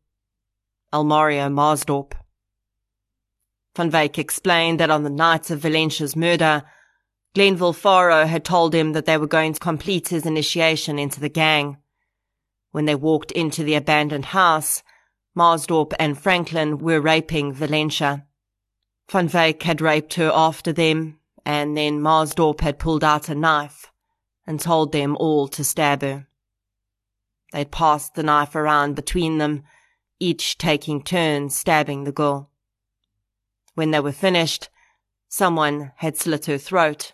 Almario Marsdorp. Van Wyk explained that on the night of Valencia's murder, Glenville Faro had told him that they were going to complete his initiation into the gang. When they walked into the abandoned house, Marsdorp and Franklin were raping Valencia. Van Wyk had raped her after them, and then Marsdorp had pulled out a knife and told them all to stab her. They'd passed the knife around between them, each taking turns stabbing the girl. When they were finished, someone had slit her throat.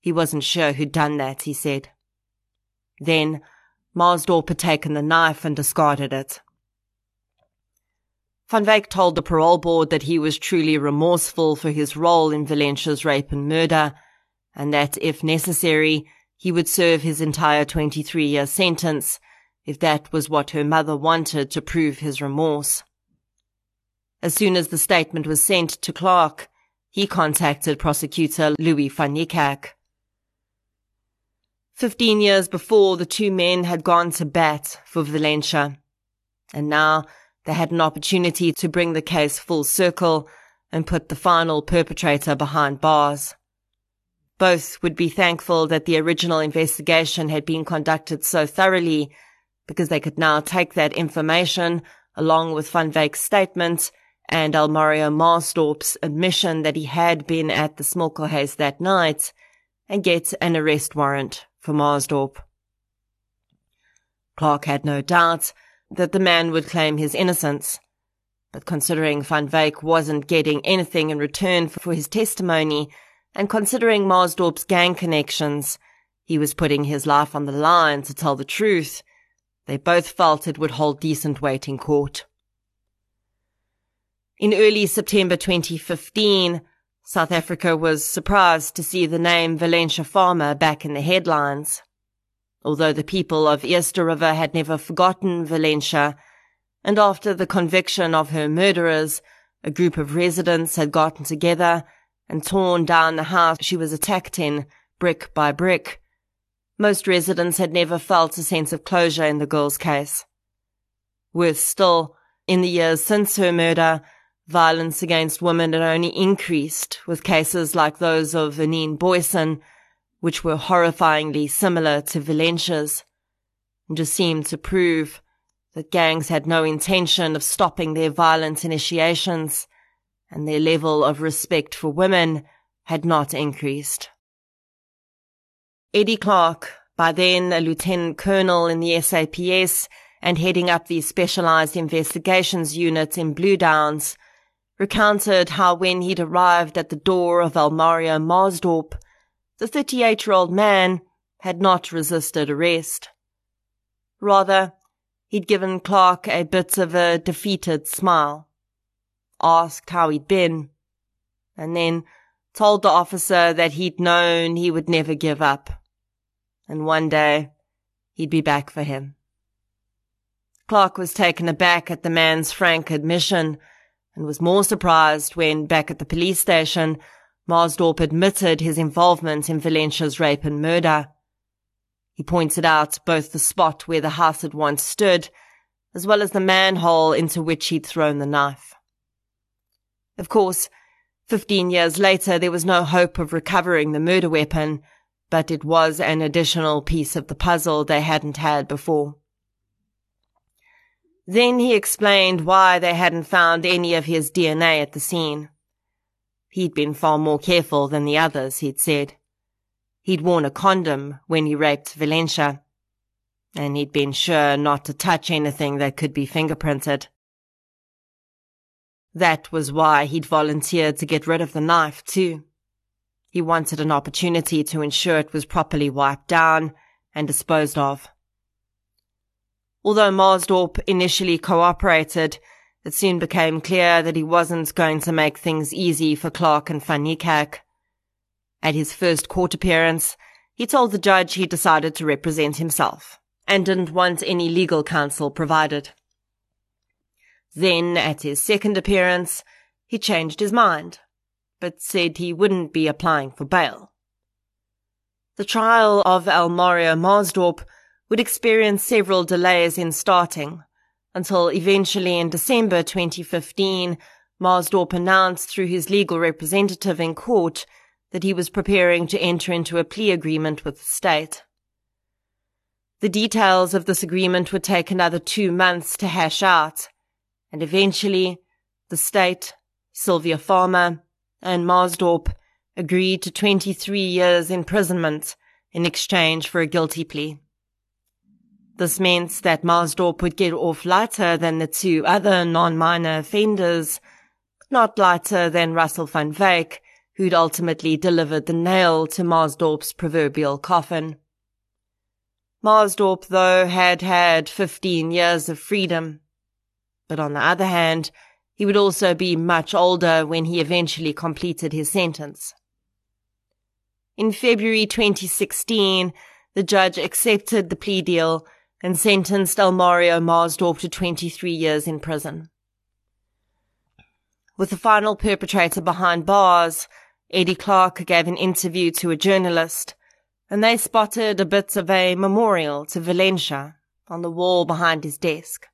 He wasn't sure who'd done that, he said. Then Marsdorp had taken the knife and discarded it. Van Wyk told the parole board that he was truly remorseful for his role in Valencia's rape and murder, and that, if necessary, he would serve his entire 23 year sentence if that was what her mother wanted to prove his remorse. As soon as the statement was sent to Clark, he contacted prosecutor Louis van Niekerk. Fifteen years before, the two men had gone to bat for Valencia, and now they had an opportunity to bring the case full circle and put the final perpetrator behind bars. Both would be thankful that the original investigation had been conducted so thoroughly because they could now take that information along with Van Wyk's statement and Almario Marsdorp's admission that he had been at the Smokkelhuis that night and get an arrest warrant for Marsdorp. Clark had no doubt that the man would claim his innocence. But considering Van Wyk wasn't getting anything in return for his testimony, and considering Marsdorp's gang connections, he was putting his life on the line to tell the truth. They both felt it would hold decent weight in court. In early September 2015, South Africa was surprised to see the name Valencia Farmer back in the headlines. Although the people of Eerste River had never forgotten Valencia, and after the conviction of her murderers, a group of residents had gotten together and torn down the house she was attacked in, brick by brick. Most residents had never felt a sense of closure in the girl's case. Worse still, in the years since her murder, violence against women had only increased, with cases like those of Anene Booysen, which were horrifyingly similar to Valencia's, and just seemed to prove that gangs had no intention of stopping their violent initiations, and their level of respect for women had not increased. Eddie Clark, by then a lieutenant colonel in the SAPS and heading up the specialized investigations unit in Blue Downs, recounted how when he'd arrived at the door of Almario Marsdorp, the 38 year old man had not resisted arrest. Rather, he'd given Clark a bit of a defeated smile, asked how he'd been, and then told the officer that he'd known he would never give up, and one day he'd be back for him. Clark was taken aback at the man's frank admission and was more surprised when, back at the police station, Marsdorp admitted his involvement in Valencia's rape and murder. He pointed out both the spot where the house had once stood, as well as the manhole into which he'd thrown the knife. Of course, fifteen years later, there was no hope of recovering the murder weapon, but it was an additional piece of the puzzle they hadn't had before. Then he explained why they hadn't found any of his DNA at the scene. He'd been far more careful than the others, he'd said. He'd worn a condom when he raped Valencia, and he'd been sure not to touch anything that could be fingerprinted. That was why he'd volunteered to get rid of the knife, too. He wanted an opportunity to ensure it was properly wiped down and disposed of. Although Marsdorp initially cooperated, it soon became clear that he wasn't going to make things easy for Clark and Van Niekerk. At his first court appearance, he told the judge he decided to represent himself and didn't want any legal counsel provided. Then, at his second appearance, he changed his mind, but said he wouldn't be applying for bail. The trial of Almario Marsdorp would experience several delays in starting, until eventually in December 2015, Marsdorp announced through his legal representative in court that he was preparing to enter into a plea agreement with the state. The details of this agreement would take another two months to hash out, and eventually the state, Sylvia Farmer, and Marsdorp agreed to 23 years imprisonment in exchange for a guilty plea. This meant that Marsdorp would get off lighter than the two other non-minor offenders, not lighter than Russell van Wyk, who'd ultimately delivered the nail to Marsdorp's proverbial coffin. Marsdorp, though, had had 15 years of freedom. But on the other hand, he would also be much older when he eventually completed his sentence. In February 2016, the judge accepted the plea deal and sentenced Almario Marsdorp to 23 years in prison. With the final perpetrator behind bars, Eddie Clark gave an interview to a journalist, and they spotted a bit of a memorial to Valencia on the wall behind his desk.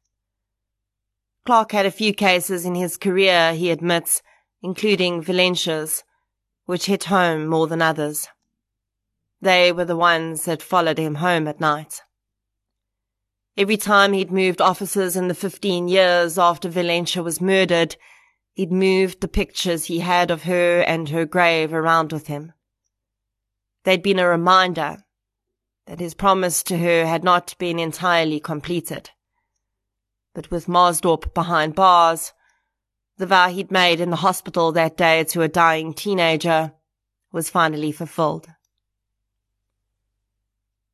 Clark had a few cases in his career, he admits, including Valencia's, which hit home more than others. They were the ones that followed him home at night. Every time he'd moved offices in the 15 years after Valencia was murdered, he'd moved the pictures he had of her and her grave around with him. They'd been a reminder that his promise to her had not been entirely completed. But with Marsdorp behind bars, the vow he'd made in the hospital that day to a dying teenager was finally fulfilled.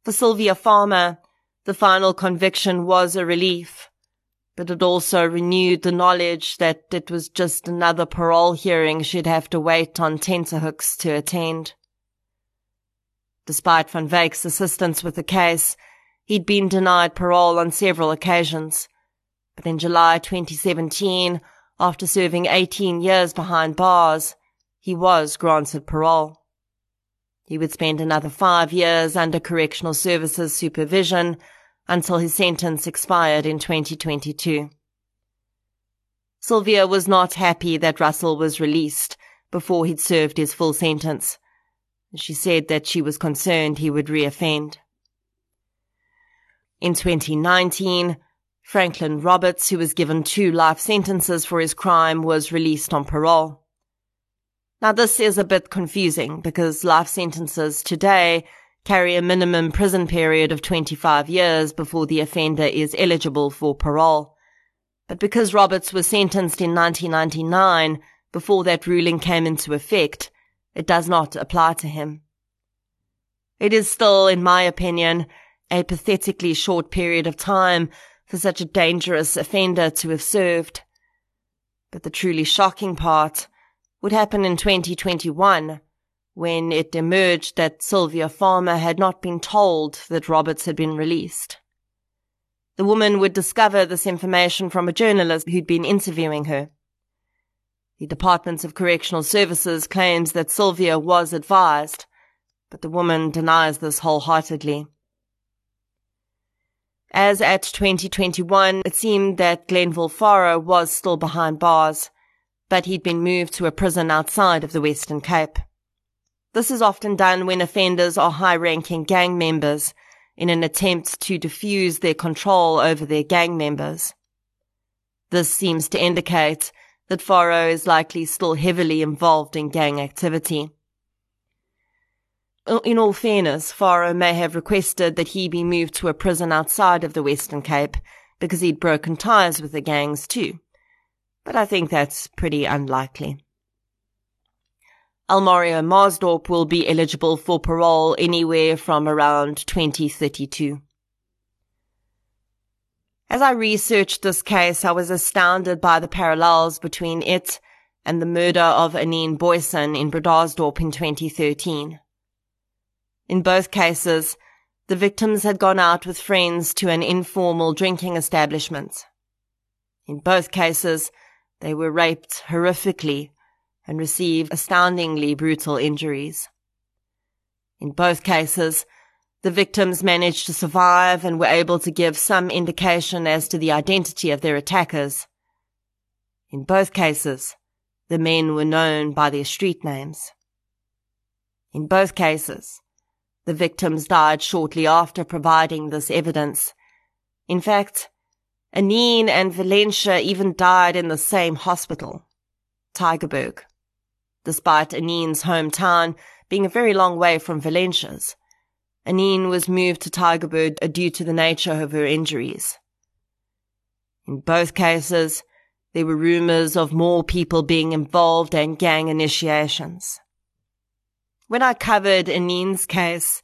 For Sylvia Farmer, the final conviction was a relief, but it also renewed the knowledge that it was just another parole hearing she'd have to wait on tenterhooks to attend. Despite Van Wyk's assistance with the case, he'd been denied parole on several occasions, but in July 2017, after serving 18 years behind bars, he was granted parole. He would spend another five years under correctional services supervision until his sentence expired in 2022. Sylvia was not happy that Russell was released before he'd served his full sentence. She said that she was concerned he would reoffend. In 2019, Franklin Roberts, who was given two life sentences for his crime, was released on parole. Now this is a bit confusing because life sentences today carry a minimum prison period of 25 years before the offender is eligible for parole. But because Roberts was sentenced in 1999, before that ruling came into effect, it does not apply to him. It is still, in my opinion, a pathetically short period of time for such a dangerous offender to have served. But the truly shocking part would happen in 2021 when it emerged that Sylvia Farmer had not been told that Roberts had been released. The woman would discover this information from a journalist who'd been interviewing her. The Department of Correctional Services claims that Sylvia was advised, but the woman denies this wholeheartedly. As at 2021, it seemed that Glenville Faro was still behind bars, but he'd been moved to a prison outside of the Western Cape. This is often done when offenders are high-ranking gang members in an attempt to diffuse their control over their gang members. This seems to indicate that Faro is likely still heavily involved in gang activity. In all fairness, Faro may have requested that he be moved to a prison outside of the Western Cape because he'd broken ties with the gangs too. But I think that's pretty unlikely. Almario Marsdorp will be eligible for parole anywhere from around 2032. As I researched this case, I was astounded by the parallels between it and the murder of Anene Booysen in Bredasdorp in 2013. In both cases, the victims had gone out with friends to an informal drinking establishment. In both cases, they were raped horrifically and received astoundingly brutal injuries. In both cases, the victims managed to survive and were able to give some indication as to the identity of their attackers. In both cases, the men were known by their street names. In both cases, the victims died shortly after providing this evidence. In fact, Anene and Valencia even died in the same hospital, Tygerberg, despite Anene's hometown being a very long way from Valencia's. Anene was moved to Tygerberg due to the nature of her injuries. In both cases, there were rumors of more people being involved and gang initiations. When I covered Anene's case,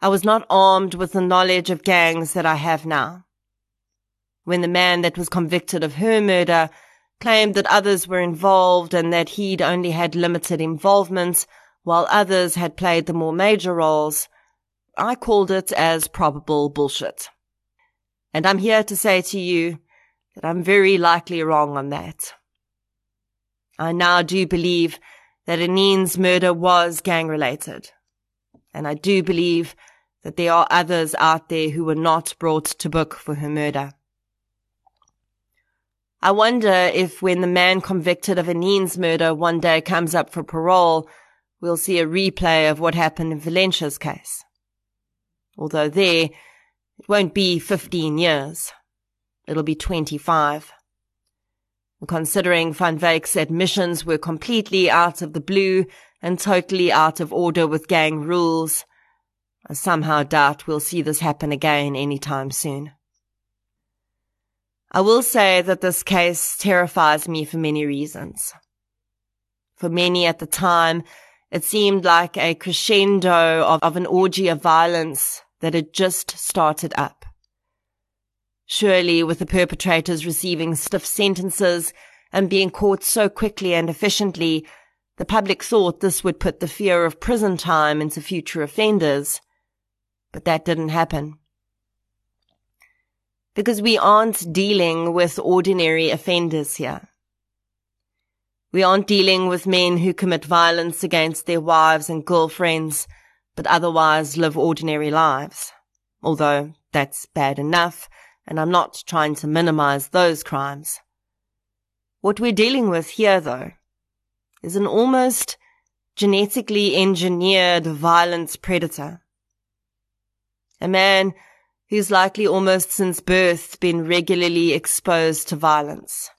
I was not armed with the knowledge of gangs that I have now. When the man that was convicted of her murder claimed that others were involved and that he'd only had limited involvement, while others had played the more major roles, I called it as probable bullshit. And I'm here to say to you that I'm very likely wrong on that. I now do believe that Anene's murder was gang related. And I do believe that there are others out there who were not brought to book for her murder. I wonder if when the man convicted of Anene's murder one day comes up for parole, we'll see a replay of what happened in Valencia's case although there it won't be 15 years. It'll be 25. Considering Van Wyk's admissions were completely out of the blue and totally out of order with gang rules, I somehow doubt we'll see this happen again anytime soon. I will say that this case terrifies me for many reasons. For many at the time, it seemed like a crescendo of, of an orgy of violence that had just started up. Surely, with the perpetrators receiving stiff sentences and being caught so quickly and efficiently, the public thought this would put the fear of prison time into future offenders. But that didn't happen. Because we aren't dealing with ordinary offenders here. We aren't dealing with men who commit violence against their wives and girlfriends, but otherwise live ordinary lives. Although that's bad enough, and I'm not trying to minimize those crimes. What we're dealing with here, though, is an almost genetically engineered violence predator. A man who's likely almost since birth been regularly exposed to violence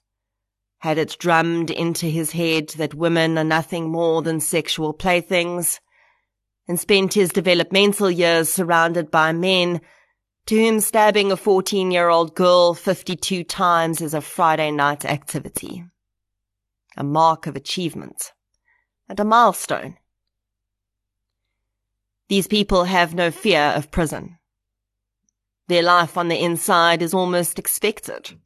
had it drummed into his head that women are nothing more than sexual playthings, and spent his developmental years surrounded by men to whom stabbing a 14 year old girl 52 times is a Friday night activity, a mark of achievement, and a milestone. These people have no fear of prison. Their life on the inside is almost expected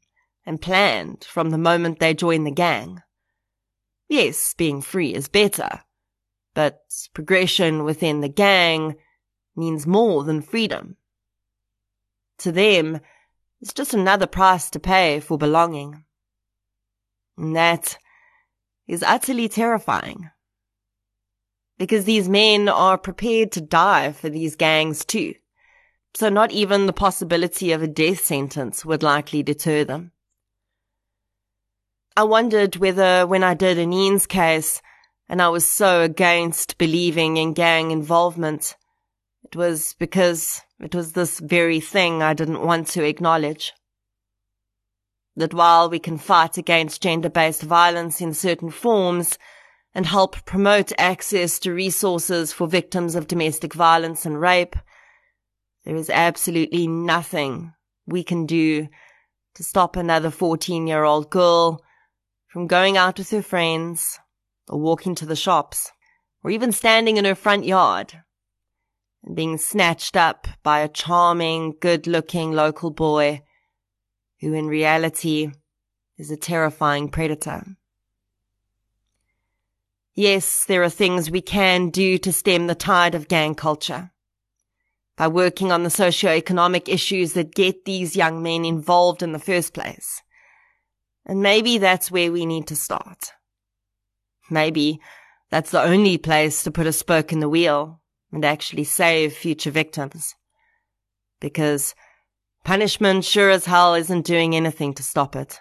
and planned from the moment they join the gang. Yes, being free is better, but progression within the gang means more than freedom. To them, it's just another price to pay for belonging. And that is utterly terrifying. Because these men are prepared to die for these gangs too. So not even the possibility of a death sentence would likely deter them. I wondered whether when I did Anene's case, and I was so against believing in gang involvement, it was because it was this very thing I didn't want to acknowledge. That while we can fight against gender-based violence in certain forms and help promote access to resources for victims of domestic violence and rape, there is absolutely nothing we can do to stop another 14 year old girl from going out with her friends or walking to the shops or even standing in her front yard and being snatched up by a charming, good looking local boy who in reality is a terrifying predator. Yes, there are things we can do to stem the tide of gang culture. By working on the socio-economic issues that get these young men involved in the first place. And maybe that's where we need to start. Maybe that's the only place to put a spoke in the wheel and actually save future victims. Because punishment sure as hell isn't doing anything to stop it.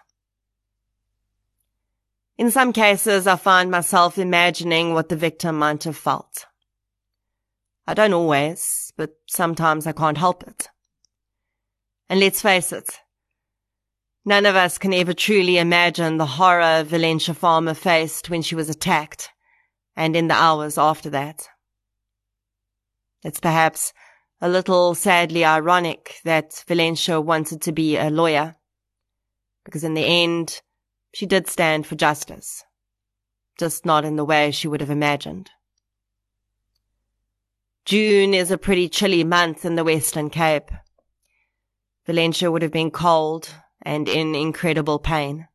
In some cases, I find myself imagining what the victim might have felt. I don't always, but sometimes I can't help it. And let's face it, none of us can ever truly imagine the horror Valencia Farmer faced when she was attacked, and in the hours after that. It's perhaps a little sadly ironic that Valencia wanted to be a lawyer, because in the end, she did stand for justice, just not in the way she would have imagined. June is a pretty chilly month in the Western Cape. Valencia would have been cold and in incredible pain.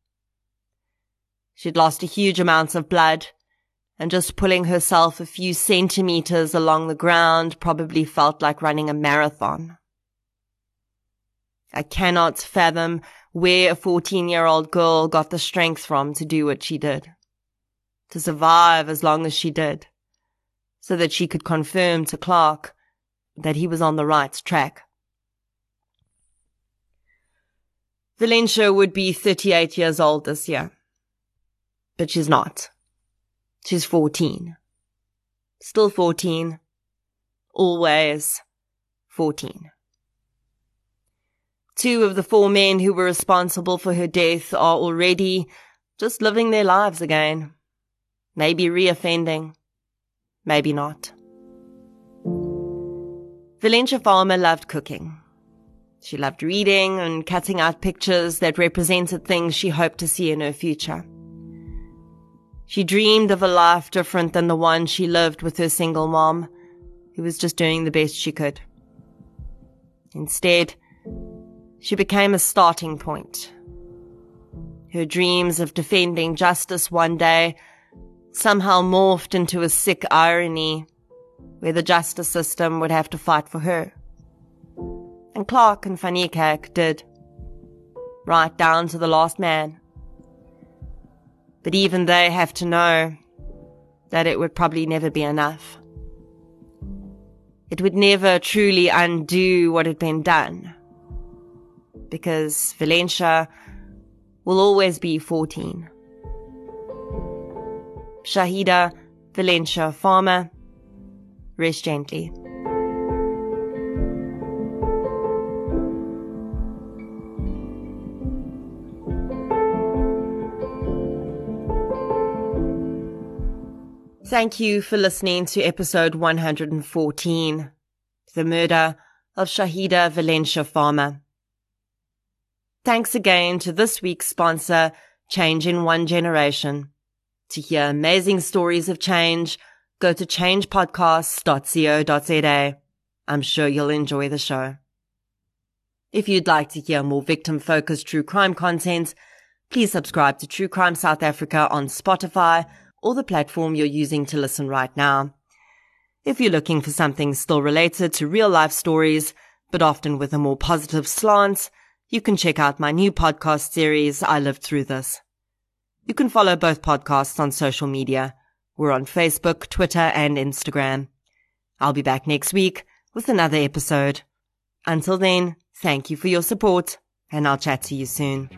She'd lost a huge amount of blood and just pulling herself a few centimeters along the ground probably felt like running a marathon. I cannot fathom where a 14 year old girl got the strength from to do what she did. To survive as long as she did. So that she could confirm to Clark that he was on the right track. Valencia would be 38 years old this year. But she's not. She's 14. Still 14. Always 14. Two of the four men who were responsible for her death are already just living their lives again. Maybe reoffending. Maybe not. Valencia Farmer loved cooking. She loved reading and cutting out pictures that represented things she hoped to see in her future. She dreamed of a life different than the one she lived with her single mom, who was just doing the best she could. Instead, she became a starting point. Her dreams of defending justice one day somehow morphed into a sick irony where the justice system would have to fight for her. And Clark and Van Niekerk did. Right down to the last man. But even they have to know that it would probably never be enough. It would never truly undo what had been done. Because Valencia will always be 14. Shahieda Valencia Farmer, rest gently. Thank you for listening to episode 114, The Murder of Shahieda Valencia Farmer. Thanks again to this week's sponsor, Change in One Generation. To hear amazing stories of change, go to changepodcasts.co.za. I'm sure you'll enjoy the show. If you'd like to hear more victim focused true crime content, please subscribe to True Crime South Africa on Spotify, or the platform you're using to listen right now. If you're looking for something still related to real life stories, but often with a more positive slant, you can check out my new podcast series, I Lived Through This. You can follow both podcasts on social media. We're on Facebook, Twitter, and Instagram. I'll be back next week with another episode. Until then, thank you for your support, and I'll chat to you soon.